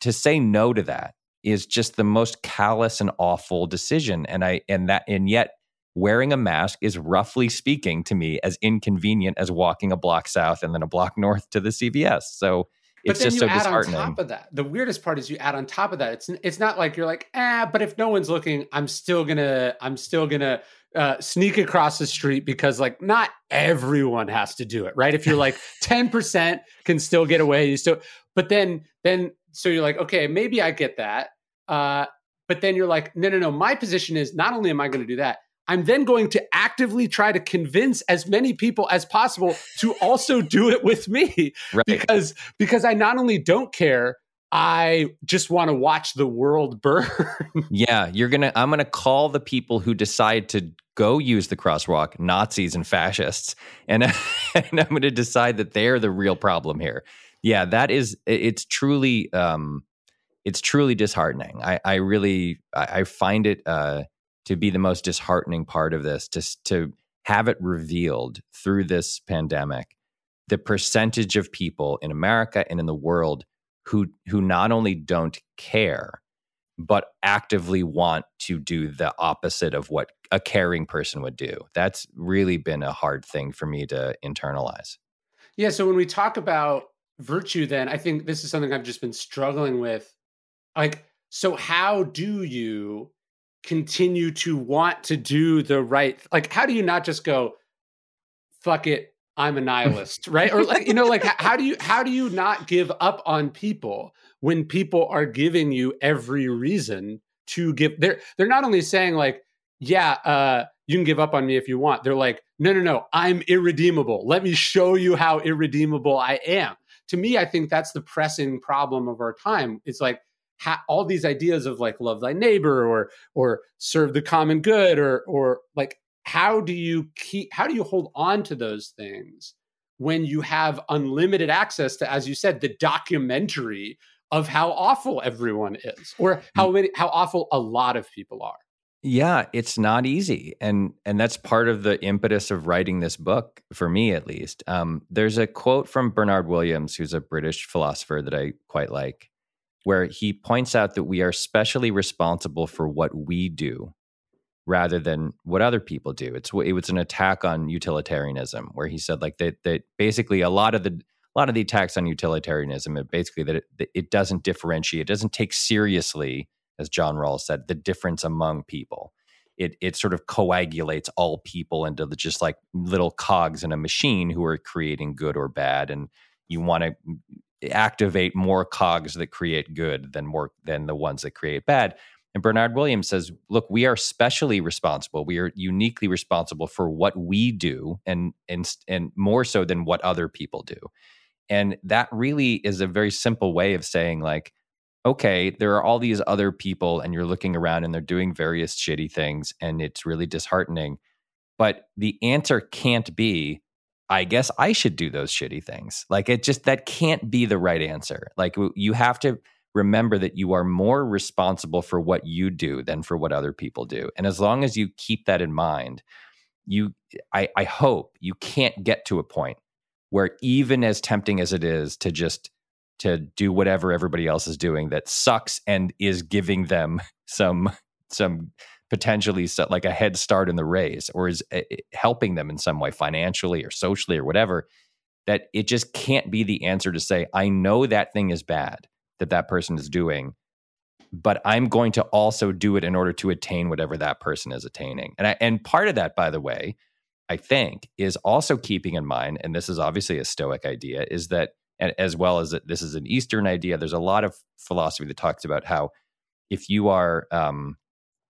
To say no to that is just the most callous and awful decision and i and that and yet wearing a mask is roughly speaking to me as inconvenient as walking a block south and then a block north to the cvs so it's just so disheartening. on top of that, the weirdest part is you add on top of that. It's it's not like you're like ah, but if no one's looking, I'm still gonna I'm still gonna uh, sneak across the street because like not everyone has to do it, right? If you're like ten percent can still get away, you still. But then then so you're like okay, maybe I get that, uh, but then you're like, no, no, no. My position is not only am I going to do that, I'm then going to actively try to convince as many people as possible to also do it with me right. because because I not only don't care I just want to watch the world burn. yeah, you're going to I'm going to call the people who decide to go use the crosswalk Nazis and fascists and, and I'm going to decide that they're the real problem here. Yeah, that is it's truly um it's truly disheartening. I, I really I, find it uh, to be the most disheartening part of this to to have it revealed through this pandemic the percentage of people in America and in the world who who not only don't care but actively want to do the opposite of what a caring person would do. That's really been a hard thing for me to internalize. Yeah, so when we talk about virtue then I think this is something I've just been struggling with like so how do you continue to want to do the right like how do you not just go fuck it i'm a nihilist right? Or like you know like how do you how do you not give up on people when people are giving you every reason to give they're they're not only saying like yeah uh you can give up on me if you want. They're like no no no i'm irredeemable. Let me show you how irredeemable i am. To me i think that's the pressing problem of our time. It's like ha- all these ideas of like love thy neighbor or or serve the common good or or like how do you keep how do you hold on to those things when you have unlimited access to as you said the documentary of how awful everyone is or how mm. many how awful a lot of people are? Yeah it's not easy. And and that's part of the impetus of writing this book for me at least. Um, there's a quote from bernard williams who's a british philosopher that i quite like where he points out that we are specially responsible for what we do rather than what other people do. It's it was an attack on utilitarianism where he said like that that basically a lot of the a lot of the attacks on utilitarianism are basically that it, that it doesn't differentiate, it doesn't take seriously, as John Rawls said, the difference among people. It it sort of coagulates all people into the, just like little cogs in a machine who are creating good or bad, and you want to activate more cogs that create good than more than the ones that create bad. And Bernard Williams says, look, we are specially responsible. We are uniquely responsible for what we do and and and more so than what other people do. And that really is a very simple way of saying like okay, there are all these other people and you're looking around and they're doing various shitty things and it's really disheartening. But the answer can't be I guess I should do those shitty things. Like it just that can't be the right answer. Like you have to remember that you are more responsible for what you do than for what other people do. And as long as you keep that in mind, you I, I hope you can't get to a point where even as tempting as it is to just to do whatever everybody else is doing that sucks and is giving them some some potentially like a head start in the race or is eh, eh, helping them in some way financially or socially or whatever that it just can't be the answer to say i know that thing is bad that that person is doing but i'm going to also do it in order to attain whatever that person is attaining. And I, and part of that by the way i think is also keeping in mind and this is obviously a stoic idea is that as well as this is an eastern idea there's a lot of philosophy that talks about how if you are um,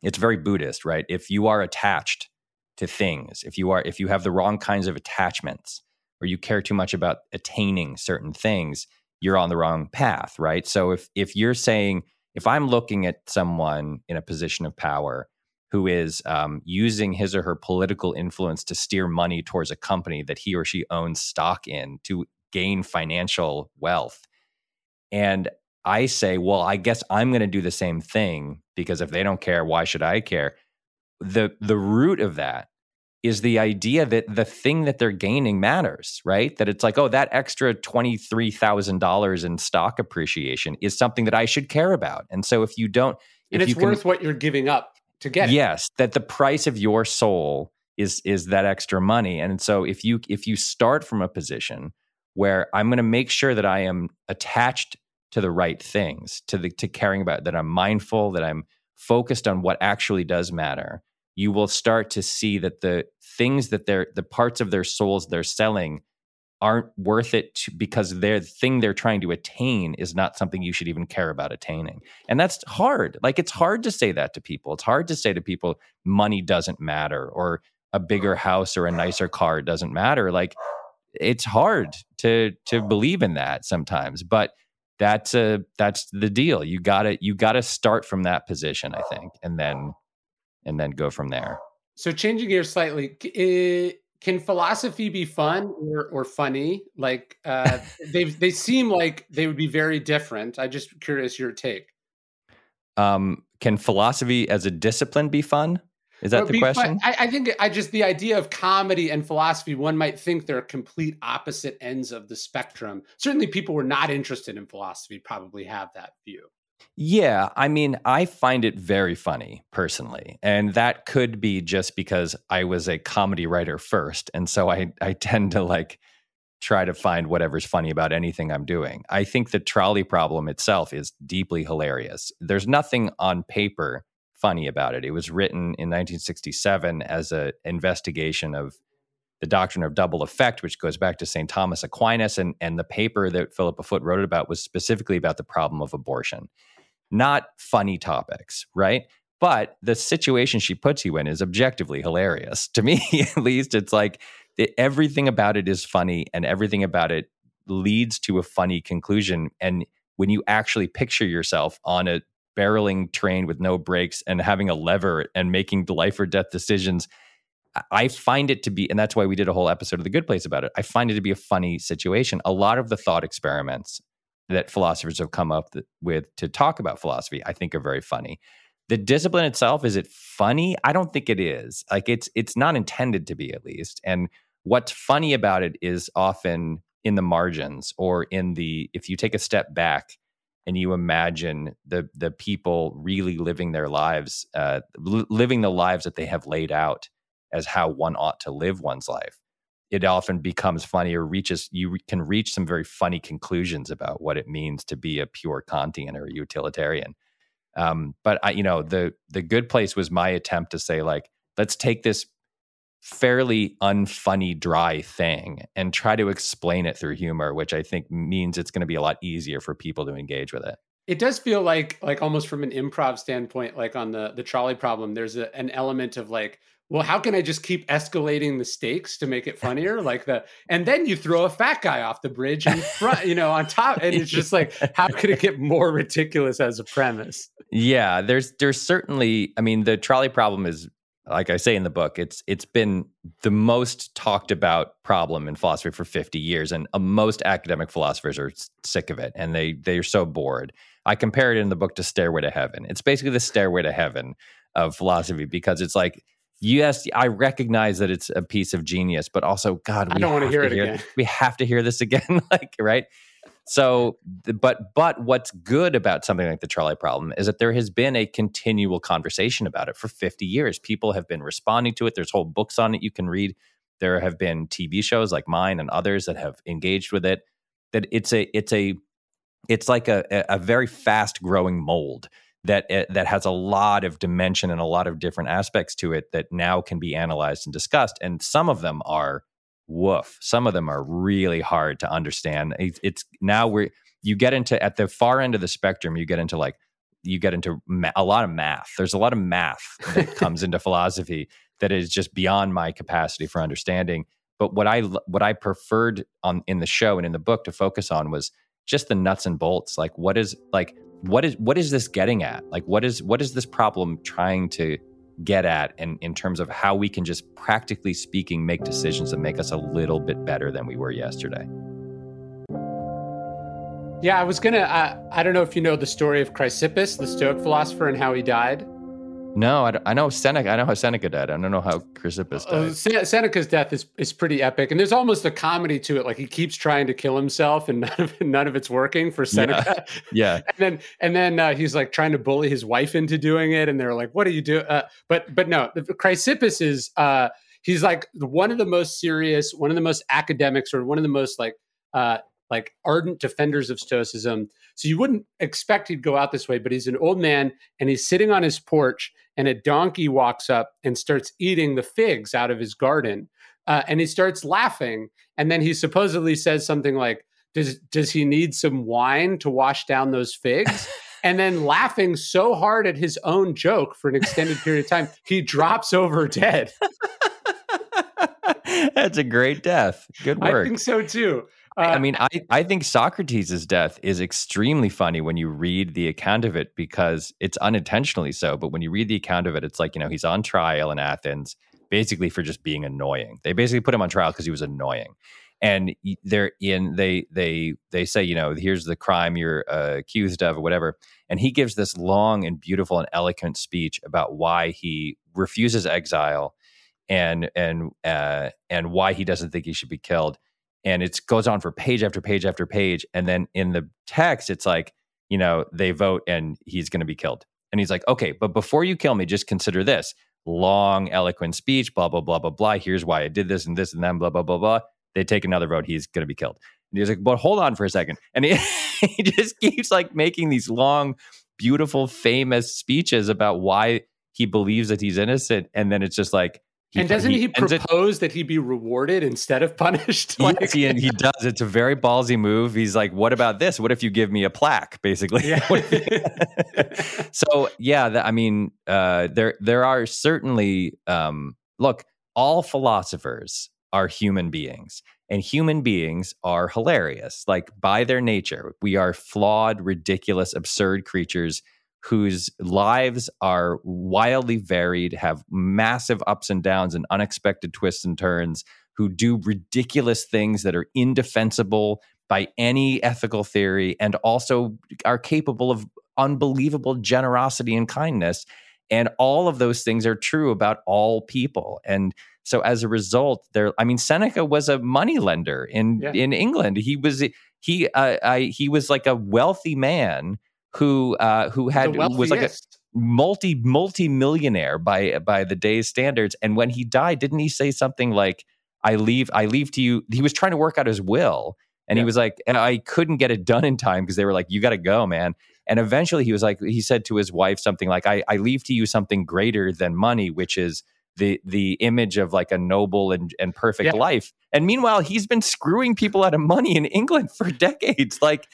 it's very buddhist right? If you are attached to things if you are if you have the wrong kinds of attachments or you care too much about attaining certain things you're on the wrong path, right? So if if you're saying if I'm looking at someone in a position of power who is um, using his or her political influence to steer money towards a company that he or she owns stock in to gain financial wealth, and I say, well, I guess I'm going to do the same thing because if they don't care, why should I care? The the root of that is the idea that the thing that they're gaining matters, right? That it's like, oh, that extra $23,000 in stock appreciation is something that I should care about. And so if you don't, and it's worth what you're giving up to get yes, that the price of your soul is is that extra money. And so if you if you start from a position where I'm going to make sure that I am attached to the right things, to the to caring about that I'm mindful, that I'm focused on what actually does matter you will start to see that the things that they're the parts of their souls they're selling aren't worth it to, because their thing they're trying to attain is not something you should even care about attaining. And that's hard. Like it's hard to say that to people. It's hard to say to people money doesn't matter or a bigger house or a nicer car doesn't matter. Like it's hard to to believe in that sometimes, but that's a that's the deal. You got to you got to start from that position, I think, and then and then go from there. So changing gears slightly, eh, can philosophy be fun or, or funny? Like uh, they they seem like they would be very different. I just curious your take. Um, can philosophy as a discipline be fun? Is that the question? I, I, think I just the idea of comedy and philosophy, one might think they're complete opposite ends of the spectrum. Certainly, people who are not interested in philosophy probably have that view. Yeah, I mean, I find it very funny personally. And that could be just because I was a comedy writer first. And so I, I tend to like try to find whatever's funny about anything I'm doing. I think the trolley problem itself is deeply hilarious. There's nothing on paper funny about it. It was written in 1967 as an investigation of the doctrine of double effect, which goes back to St. Thomas Aquinas. And, and the paper that Philippa Foot wrote about was specifically about the problem of abortion not funny topics, right? But the situation she puts you in is objectively hilarious. To me, at least, it's like everything about it is funny and everything about it leads to a funny conclusion. And when you actually picture yourself on a barreling train with no brakes and having a lever and making life or death decisions, I find it to be, and that's why we did a whole episode of The Good Place about it. I find it to be a funny situation. A lot of the thought experiments that philosophers have come up with to talk about philosophy, I think are very funny. The discipline itself, is it funny? I don't think it is. Like it's it's not intended to be at least. And what's funny about it is often in the margins or in the if you take a step back and you imagine the the people really living their lives, uh, living the lives that they have laid out as how one ought to live one's life. it often becomes funny or reaches you can reach some very funny conclusions about what it means to be a pure Kantian or a utilitarian. Um, but I, you know, the the good place was my attempt to say like, let's take this fairly unfunny, dry thing and try to explain it through humor, which I think means it's going to be a lot easier for people to engage with it. It does feel like, like almost from an improv standpoint, like on the the trolley problem, there's a, an element of like, well, how can I just keep escalating the stakes to make it funnier? like the, and then you throw a fat guy off the bridge in front, you know, on top, and it's just like, how could it get more ridiculous as a premise? Yeah, there's there's certainly, I mean, the trolley problem is like I say in the book, it's it's been the most talked about problem in philosophy for 50 years, and uh, most academic philosophers are sick of it, and they they are so bored. I compare it in the book to Stairway to Heaven. It's basically the Stairway to Heaven of philosophy because it's like yes, I recognize that it's a piece of genius, but also God, I don't want to hear it again. We have to hear this again, like right. So, but but what's good about something like the trolley problem is that there has been a continual conversation about it for 50 years. People have been responding to it. There's whole books on it you can read. There have been TV shows like mine and others that have engaged with it. That it's a it's a it's like a a very fast growing mold that eh, that has a lot of dimension and a lot of different aspects to it that now can be analyzed and discussed. And some of them are woof. Some of them are really hard to understand. It's, it's now we're you get into at the far end of the spectrum. You get into like you get into ma- a lot of math. There's a lot of math that comes into philosophy that is just beyond my capacity for understanding. But what I what I preferred on in the show and in the book to focus on was just the nuts and bolts. Like what is like what is what is this getting at? Like what is what is this problem trying to get at in, in terms of how we can just practically speaking make decisions that make us a little bit better than we were yesterday. Yeah, I was gonna. Uh, I don't know if you know the story of Chrysippus, the Stoic philosopher, and how he died. No, I, I, know Seneca. I know how Seneca died. I don't know how Chrysippus uh, died. Uh, Seneca's death is is pretty epic, and there's almost a comedy to it. Like he keeps trying to kill himself, and none of none of it's working for Seneca. Yeah, yeah. and then and then uh, he's like trying to bully his wife into doing it, and they're like, "What do you do?" Uh, but but no, Chrysippus is uh, he's like one of the most serious, one of the most academics, or one of the most like uh, like ardent defenders of Stoicism. So you wouldn't expect he'd go out this way, but he's an old man and he's sitting on his porch, and a donkey walks up and starts eating the figs out of his garden. Uh, and he starts laughing. And then he supposedly says something like, does, does he need some wine to wash down those figs? and then laughing so hard at his own joke for an extended period of time, he drops over dead. That's a great death. Good work. I think so too. Uh, I mean, I, I think Socrates' death is extremely funny when you read the account of it because it's unintentionally so. But when you read the account of it, it's like, you know, he's on trial in Athens basically for just being annoying. They basically put him on trial because he was annoying. And they're in, they, they, they say, you know, here's the crime you're uh, accused of or whatever. And he gives this long and beautiful and eloquent speech about why he refuses exile and, and, uh, and why he doesn't think he should be killed and it goes on for page after page after page and then in the text it's like you know they vote and he's going to be killed. And he's like okay but before you kill me just consider this. Long eloquent speech blah blah blah blah blah. Here's why i did this and this and then blah blah blah blah. They take another vote. He's going to be killed. And he's like but hold on for a second. And he, he just keeps like making these long beautiful famous speeches about why he believes that he's innocent. And then it's just like he, and doesn't he, he propose it, that he be rewarded instead of punished? Like, yes, he, he does. It's a very ballsy move. He's like, "What about this? What if you give me a plaque?" Basically. Yeah. so yeah, the, I mean, uh, there there are certainly um, look. All philosophers are human beings, and human beings are hilarious. Like by their nature, we are flawed, ridiculous, absurd creatures whose lives are wildly varied, have massive ups and downs and unexpected twists and turns, who do ridiculous things that are indefensible by any ethical theory, and also are capable of unbelievable generosity and kindness. And all of those things are true about all people. And so as a result, there I mean Seneca was a money lender in yeah. in England. He was he uh, I, he was like a wealthy man who uh, who had was like a multi multi millionaire by by the day's standards. And when he died, didn't he say something like? I leave, I leave to you. He was trying to work out his will. And yeah. he was like, and I couldn't get it done in time because they were like, you got to go, man. And eventually he was like, he said to his wife something like, I, I leave to you something greater than money, which is the the image of like a noble and, and perfect yeah. life. And meanwhile, he's been screwing people out of money in England for decades. Like,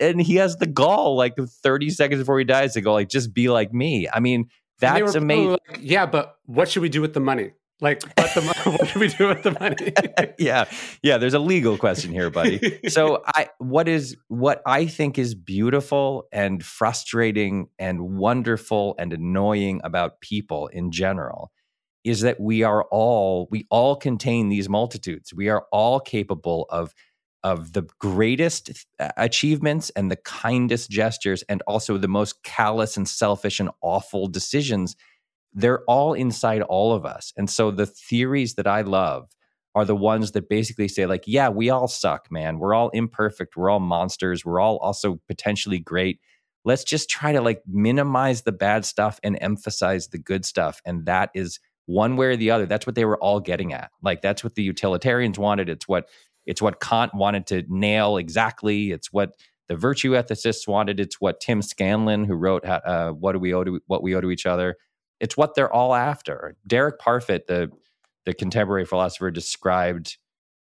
and he has the gall like 30 seconds before he dies to go, like, just be like me. I mean, that's amazing. Like, yeah, but what should we do with the money? Like, what, the, what should we do with the money? yeah, yeah. There's a legal question here, buddy. So, I what is what I think is beautiful and frustrating and wonderful and annoying about people in general is that we are all we all contain these multitudes. We are all capable of of the greatest achievements and the kindest gestures and also the most callous and selfish and awful decisions they're all inside all of us. And so the theories that I love are the ones that basically say, like, yeah, we all suck, man. We're all imperfect. We're all monsters. We're all also potentially great. Let's just try to like minimize the bad stuff and emphasize the good stuff. And that is one way or the other. That's what they were all getting at. Like that's what the utilitarians wanted. It's what it's what Kant wanted to nail exactly. It's what the virtue ethicists wanted. It's what Tim Scanlon, who wrote uh, "What Do We Owe to What We Owe to Each Other," it's what they're all after. Derek Parfit, the the contemporary philosopher, described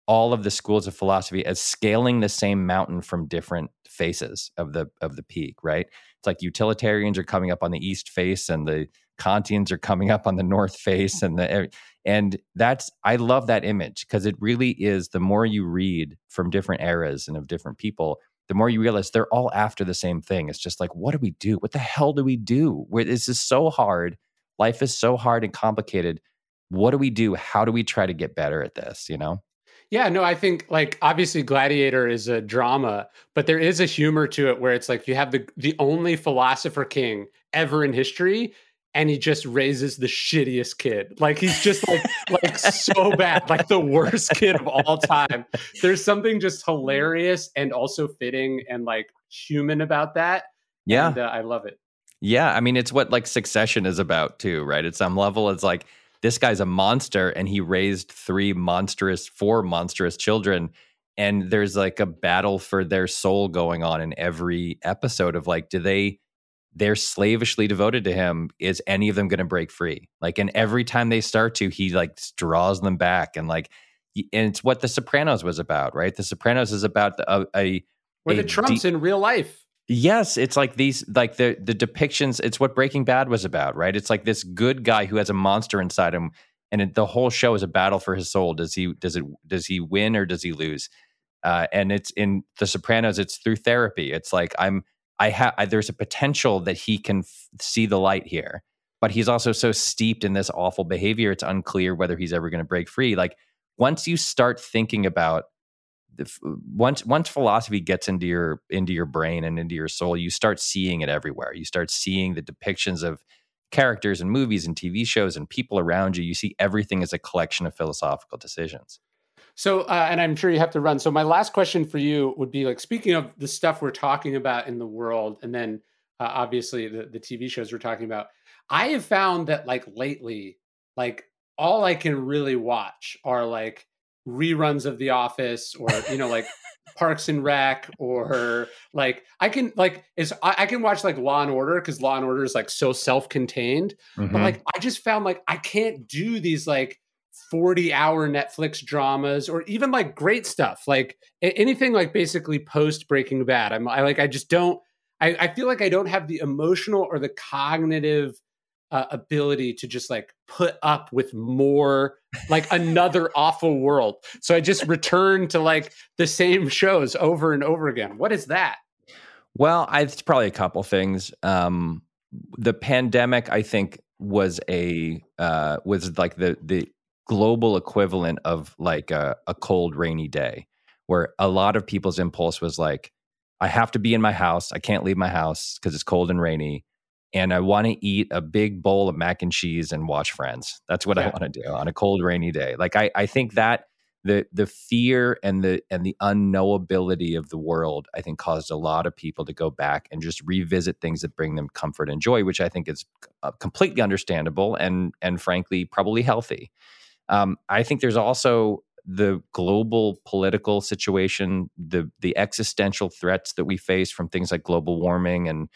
all of the schools of philosophy as scaling the same mountain from different faces of the of the peak. Right? It's like utilitarians are coming up on the east face, and the Kantians are coming up on the north face, and the and that's I love that image because it really is. The more you read from different eras and of different people, the more you realize they're all after the same thing. It's just like, what do we do? What the hell do we do? Where this is so hard life is so hard and complicated. What do we do? How do we try to get better at this? You know? Yeah, no, I think like obviously Gladiator is a drama, but there is a humor to it where it's like you have the the only philosopher king ever in history and he just raises the shittiest kid. Like he's just like like so bad, like the worst kid of all time. There's something just hilarious and also fitting and like human about that. Yeah. And, uh, I love it. Yeah, I mean it's what like Succession is about too, right? At some level, it's like this guy's a monster and he raised three monstrous, four monstrous children, and there's like a battle for their soul going on in every episode of like, do they? They're slavishly devoted to him. Is any of them going to break free? Like, and every time they start to, he like draws them back, and like, and it's what The Sopranos was about, right? The Sopranos is about a, a where the Trumps de- in real life. Yes, it's like these like the the depictions. It's what Breaking Bad was about, right? It's like this good guy who has a monster inside him, and it, the whole show is a battle for his soul. Does he does it does he win or does he lose? Uh, and it's in The Sopranos. It's through therapy. It's like I'm I have there's a potential that he can f- see the light here, but he's also so steeped in this awful behavior. It's unclear whether he's ever going to break free. Like once you start thinking about the once once philosophy gets into your into your brain and into your soul you start seeing it everywhere you start seeing the depictions of characters and movies and tv shows and people around you you see everything as a collection of philosophical decisions so uh, and i'm sure you have to run so my last question for you would be like speaking of the stuff we're talking about in the world and then uh, obviously the, the tv shows we're talking about i have found that like lately like all i can really watch are like reruns of The Office or you know like Parks and Rec or like I can like is I, I can watch like Law and Order because Law and Order is like so self-contained. Mm-hmm. But like I just found like I can't do these like 40 hour Netflix dramas or even like great stuff like anything like basically post Breaking Bad. I'm I like I just don't I, I feel like I don't have the emotional or the cognitive uh, ability to just like put up with more like another awful world. So i just return to like the same shows over and over again. What is that? Well I, it's probably a couple things. Um the pandemic i think was a uh was like the the global equivalent of like a, a cold rainy day where a lot of people's impulse was like i have to be in my house i can't leave my house because it's cold and rainy and I want to eat a big bowl of mac and cheese and watch Friends. That's what yeah. I want to do on a cold, rainy day. Like I, I think that the the fear and the and the unknowability of the world, I think, caused a lot of people to go back and just revisit things that bring them comfort and joy, which I think is uh, completely understandable and and frankly probably healthy. Um, I think there's also the global political situation, the the existential threats that we face from things like global warming and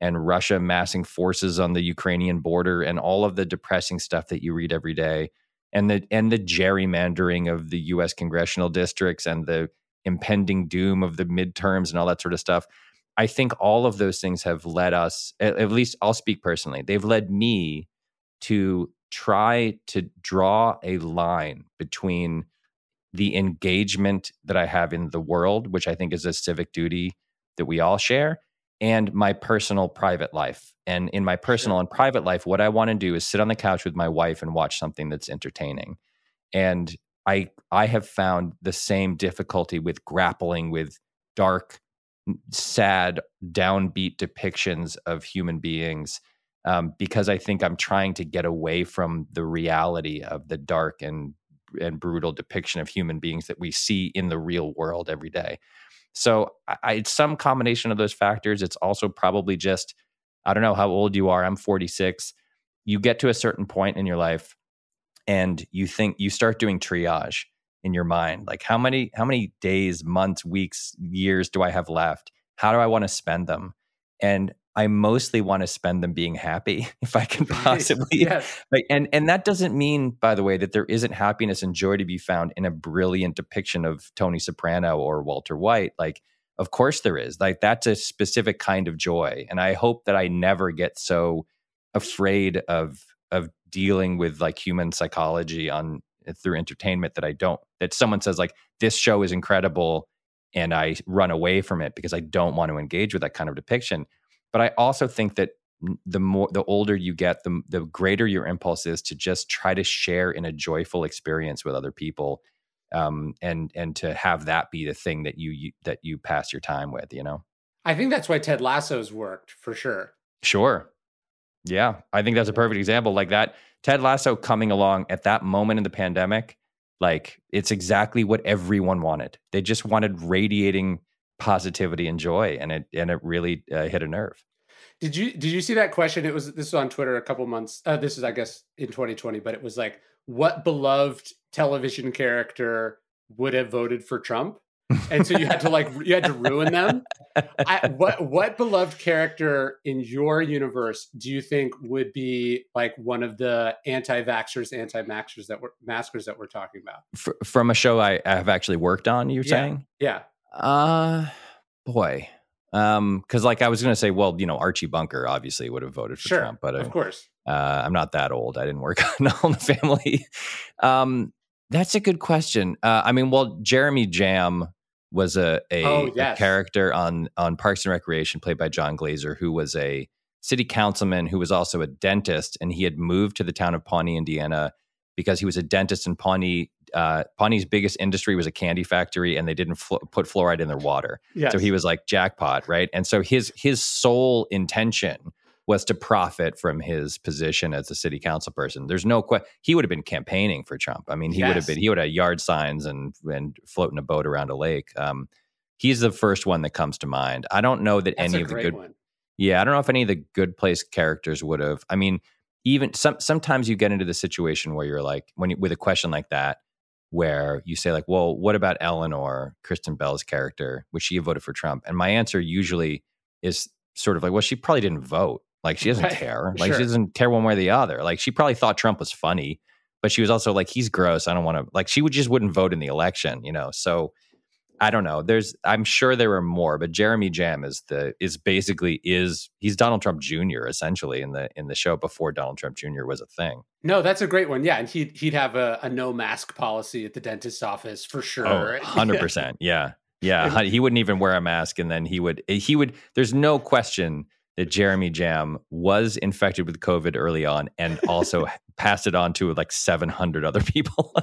and Russia massing forces on the Ukrainian border and all of the depressing stuff that you read every day and the and the gerrymandering of the US congressional districts and the impending doom of the midterms and all that sort of stuff. I think all of those things have led us at, at least I'll speak personally. They've led me to try to draw a line between the engagement that I have in the world, which I think is a civic duty that we all share, and my personal private life. And in my personal sure. and private life, what I want to do is sit on the couch with my wife and watch something that's entertaining. And I I have found the same difficulty with grappling with dark, sad, downbeat depictions of human beings um, because I think I'm trying to get away from the reality of the dark and and brutal depiction of human beings that we see in the real world every day. So I, it's some combination of those factors. It's also probably just I don't know how old you are. I'm 46. You get to a certain point in your life, and you think you start doing triage in your mind, like how many how many days, months, weeks, years do I have left? How do I want to spend them? And I mostly want to spend them being happy if I can possibly. yes. Like, and and that doesn't mean, by the way, that there isn't happiness and joy to be found in a brilliant depiction of Tony Soprano or Walter White. Like, of course there is. Like that's a specific kind of joy, and I hope that I never get so afraid of of dealing with like human psychology on eh, through entertainment that I don't. That someone says like this show is incredible, and I run away from it because I don't want to engage with that kind of depiction but I also think that the more the older you get, the the greater your impulse is to just try to share in a joyful experience with other people, um, and and to have that be the thing that you, you that you pass your time with. You know, I think that's why Ted Lasso's worked for sure. Sure, yeah, I think that's a perfect example. Like that, Ted Lasso coming along at that moment in the pandemic, like it's exactly what everyone wanted. They just wanted radiating positivity and joy, and it and it really uh, hit a nerve. Did you did you see that question? It was this was on Twitter a couple months. Uh, this is I guess in 2020, but it was like, what beloved television character would have voted for Trump? and so you had to like you had to ruin them. I, what what beloved character in your universe do you think would be like one of the anti-vaxxers, anti-maxers that were maskers that we're talking about? For, from a show I, I have actually worked on, you're yeah. saying? Yeah. Uh boy. Um, because like I was gonna say, well, you know, Archie Bunker obviously would have voted for sure, Trump, but of I, course, uh, I'm not that old. I didn't work on All the Family. Um, that's a good question. Uh, I mean, well, Jeremy Jamm was a a, oh, yes. a, character on on Parks and Recreation, played by Jon Glaser, who was a city councilman who was also a dentist, and he had moved to the town of Pawnee, Indiana, because he was a dentist in Pawnee uh, Pawnee's biggest industry was a candy factory, and they didn't fl- put fluoride in their water. Yes. So he was like jackpot, right? And so his his sole intention was to profit from his position as a city council person. There's no question he would have been campaigning for Trump. I mean, he yes. would have been he would have yard signs and and floating a boat around a lake. Um, he's the first one that comes to mind. I don't know that That's any of the good. One. Yeah, I don't know if any of the good place characters would have. I mean, even some sometimes you get into the situation where you're like when you, with a question like that where you say like, well, what about Eleanor, Kristen Bell's character, which she voted for Trump? And my answer usually is sort of like, well, she probably didn't vote. Like she doesn't right. care. Like sure. she doesn't care one way or the other. Like she probably thought Trump was funny, but she was also like, he's gross. I don't want to like she would just wouldn't vote in the election, you know. So I don't know. There's I'm sure there are more, but Jeremy Jamm is the is basically is he's Donald Trump Jr. essentially in the in the show before Donald Trump Jr. was a thing. No, that's a great one. Yeah, and he'd he'd have a, a no mask policy at the dentist's office for sure. Oh, 100%. yeah. Yeah, he wouldn't even wear a mask and then he would he would there's no question that Jeremy Jamm was infected with COVID early on and also passed it on to like 700 other people.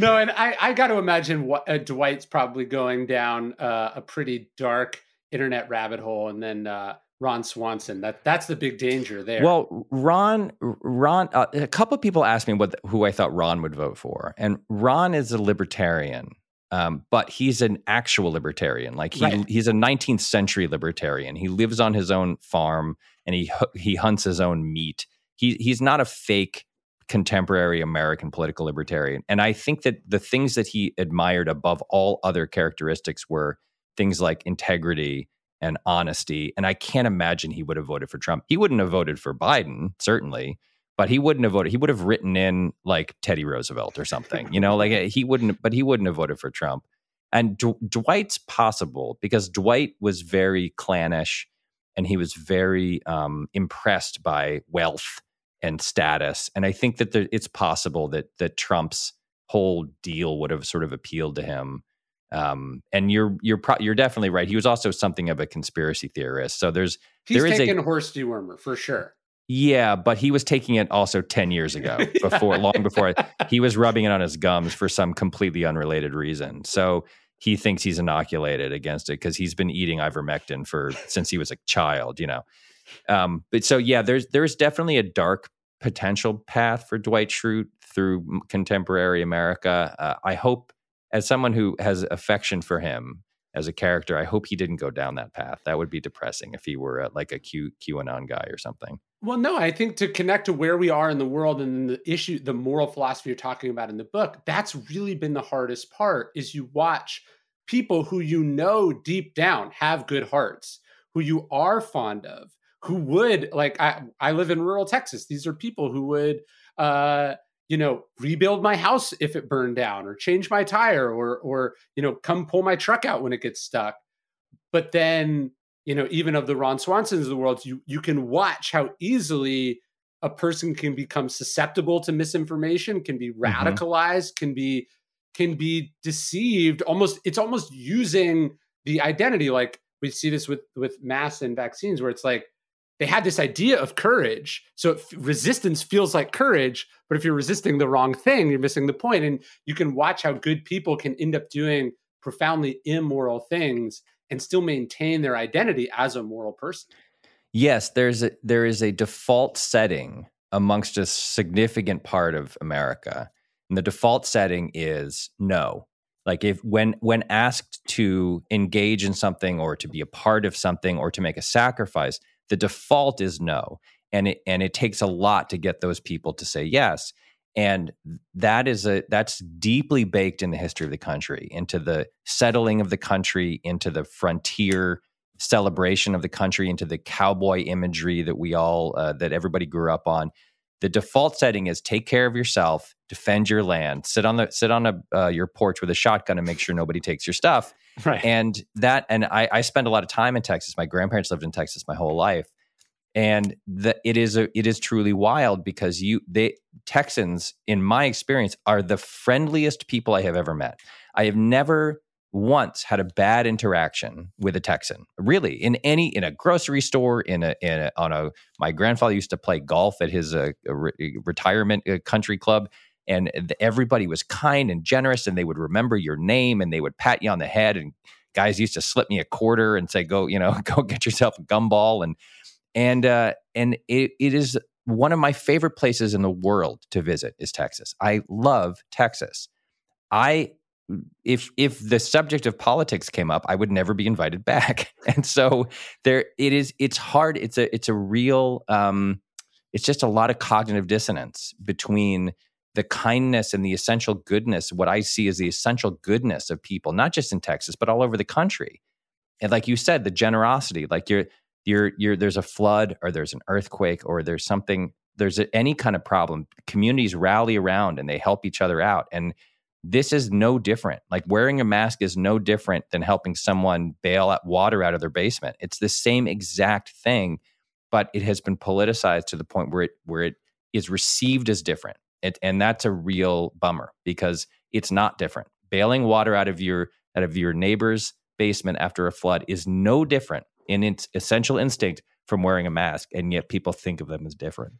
no, and I, I got to imagine what, uh, Dwight's probably going down uh, a pretty dark internet rabbit hole, and then uh, Ron Swanson. That that's the big danger there. Well, Ron, Ron, uh, a couple of people asked me what who I thought Ron would vote for, and Ron is a libertarian. Um, but he's an actual libertarian. Like he right. he's a 19th century libertarian. He lives on his own farm and he he hunts his own meat. He he's not a fake contemporary American political libertarian. And I think that the things that he admired above all other characteristics were things like integrity and honesty. And I can't imagine he would have voted for Trump. He wouldn't have voted for Biden, certainly, but he wouldn't have voted. He would have written in like Teddy Roosevelt or something, you know, like he wouldn't, but he wouldn't have voted for Trump. And D- Dwight's possible because Dwight was very clannish and he was very um, impressed by wealth and status. And I think that there, it's possible that that Trump's whole deal would have sort of appealed to him. Um, and you're you're pro- you're definitely right. He was also something of a conspiracy theorist. So there's he's there is taking a, horse dewormer for sure. Yeah, but he was taking it also ten years ago, before long before he was rubbing it on his gums for some completely unrelated reason. So he thinks he's inoculated against it because he's been eating ivermectin for since he was a child, you know. Um, but so yeah, there's there's definitely a dark potential path for Dwight Schrute through contemporary America. Uh, I hope, as someone who has affection for him as a character, I hope he didn't go down that path. That would be depressing if he were a, like a Q QAnon guy or something. Well, no, I think to connect to where we are in the world and the issue, the moral philosophy you're talking about in the book, that's really been the hardest part. Is you watch people who you know deep down have good hearts, who you are fond of, who would like I, I live in rural Texas. These are people who would uh you know rebuild my house if it burned down or change my tire or or you know come pull my truck out when it gets stuck. But then, you know, even of the Ron Swansons of the world, you you can watch how easily a person can become susceptible to misinformation, can be mm-hmm. radicalized, mm-hmm. can be can be deceived almost it's almost using the identity like we see this with with masks and vaccines where it's like they had this idea of courage. So resistance feels like courage but if you're resisting the wrong thing you're missing the point. And you can watch how good people can end up doing profoundly immoral things and still maintain their identity as a moral person. Yes there's a there is a default setting amongst a significant part of america. And the default setting is no. Like if when when asked to engage in something or to be a part of something or to make a sacrifice, the default is no. And it and it takes a lot to get those people to say yes. And that is a that's deeply baked in the history of the country, into the settling of the country, into the frontier celebration of the country, into the cowboy imagery that we all uh, that everybody grew up on the default setting is take care of yourself, defend your land, sit on the sit on a uh, your porch with a shotgun and make sure nobody takes your stuff. Right. And that and I, I spend a lot of time in Texas. My grandparents lived in Texas my whole life, and the, it is a it is truly wild because you they Texans in my experience are the friendliest people I have ever met. I have never once had a bad interaction with a Texan. Really, in any in a grocery store, in a, in a on a my grandfather used to play golf at his uh, re- retirement uh, country club. And everybody was kind and generous, and they would remember your name, and they would pat you on the head. And guys used to slip me a quarter and say, "Go, you know, go get yourself a gumball." And and uh, and it, it is one of my favorite places in the world to visit is Texas. I love Texas. I if if the subject of politics came up, I would never be invited back. And so there it is it's hard it's a it's a real um it's just a lot of cognitive dissonance between the kindness and the essential goodness what I see is the essential goodness of people not just in Texas but all over the country. And like you said the generosity like you're you're you're there's a flood or there's an earthquake or there's something there's a, any kind of problem communities rally around and they help each other out and this is no different. Like wearing a mask is no different than helping someone bail out water out of their basement. It's the same exact thing, but it has been politicized to the point where it where it is received as different. It, and that's a real bummer because it's not different. Bailing water out of your out of your neighbor's basement after a flood is no different in its essential instinct from wearing a mask, and yet people think of them as different.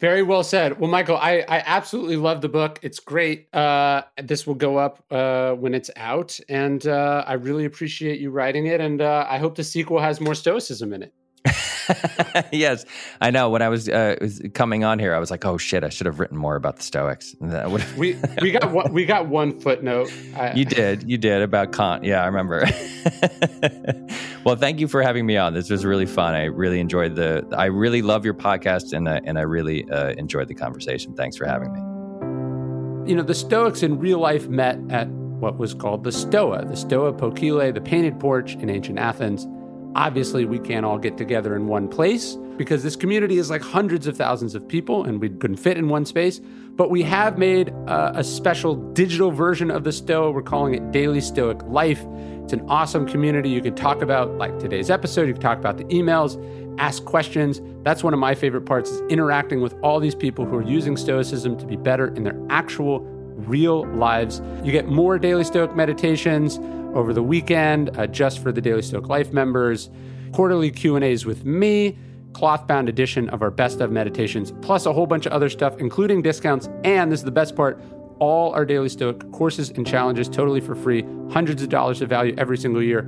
Very well said. Well, Michael, I, I absolutely love the book. It's great. Uh, this will go up uh, when it's out, and uh, I really appreciate you writing it. And uh, I hope the sequel has more stoicism in it. yes, I know. When I was, uh, was, coming on here, I was like, "Oh shit, I should have written more about the Stoics." we we got one, we got one footnote. I, you did, you did about Kant. Yeah, I remember. well, thank you for having me on. This was really fun. I really enjoyed the. I really love your podcast, and uh, and I really uh, enjoyed the conversation. Thanks for having me. You know, the Stoics in real life met at what was called the Stoa, the Stoa Poikile, the painted porch in ancient Athens. Obviously, we can't all get together in one place because this community is like hundreds of thousands of people and we couldn't fit in one space. But we have made a, a special digital version of the Stoa. We're calling it Daily Stoic Life. It's an awesome community. You can talk about, like today's episode, you can talk about the emails, ask questions. That's one of my favorite parts is interacting with all these people who are using Stoicism to be better in their actual real lives. You get more Daily Stoic meditations over the weekend uh, just for the Daily Stoic Life members, quarterly Q&As with me, cloth-bound edition of our best of meditations, plus a whole bunch of other stuff, including discounts. And this is the best part, all our Daily Stoic courses and challenges totally for free, hundreds of dollars of value every single year,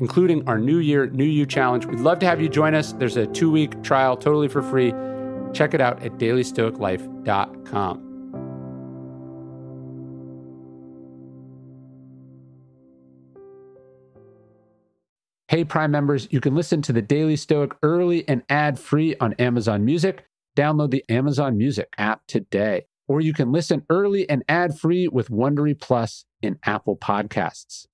including our New Year, New You challenge. We'd love to have you join us. There's a two-week trial totally for free. Check it out at dailystoiclife.com. Hey, Prime members, you can listen to the Daily Stoic early and ad free on Amazon Music. Download the Amazon Music app today. Or you can listen early and ad free with Wondery Plus in Apple Podcasts.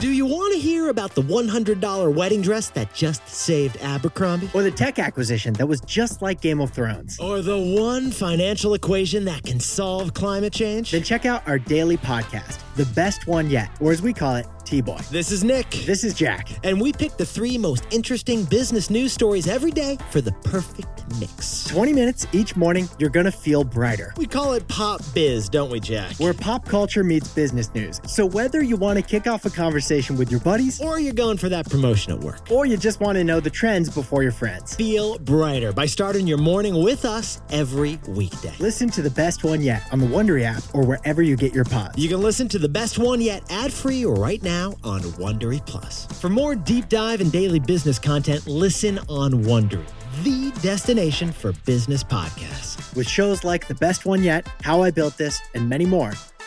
Do you want to hear about the $100 wedding dress that just saved Abercrombie? Or the tech acquisition that was just like Game of Thrones? Or the one financial equation that can solve climate change? Then check out our daily podcast, The Best One Yet, or as we call it, TBOY. This is Nick. This is Jack. And we pick the three most interesting business news stories every day for the perfect mix. 20 minutes each morning, you're going to feel brighter. We call it Pop Biz, don't we, Jack? Where pop culture meets business news. So whether you want to kick off a conversation with your buddies, or you're going for that promotion at work, or you just want to know the trends before your friends, feel brighter by starting your morning with us every weekday. Listen to the best one yet on the Wondery app or wherever you get your pods. You can listen to the best one yet ad free right now now on Wondery Plus. For more deep dive and daily business content, listen on Wondery, the destination for business podcasts. With shows like The Best One Yet, How I Built This, and many more.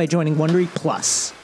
by joining Wondery Plus.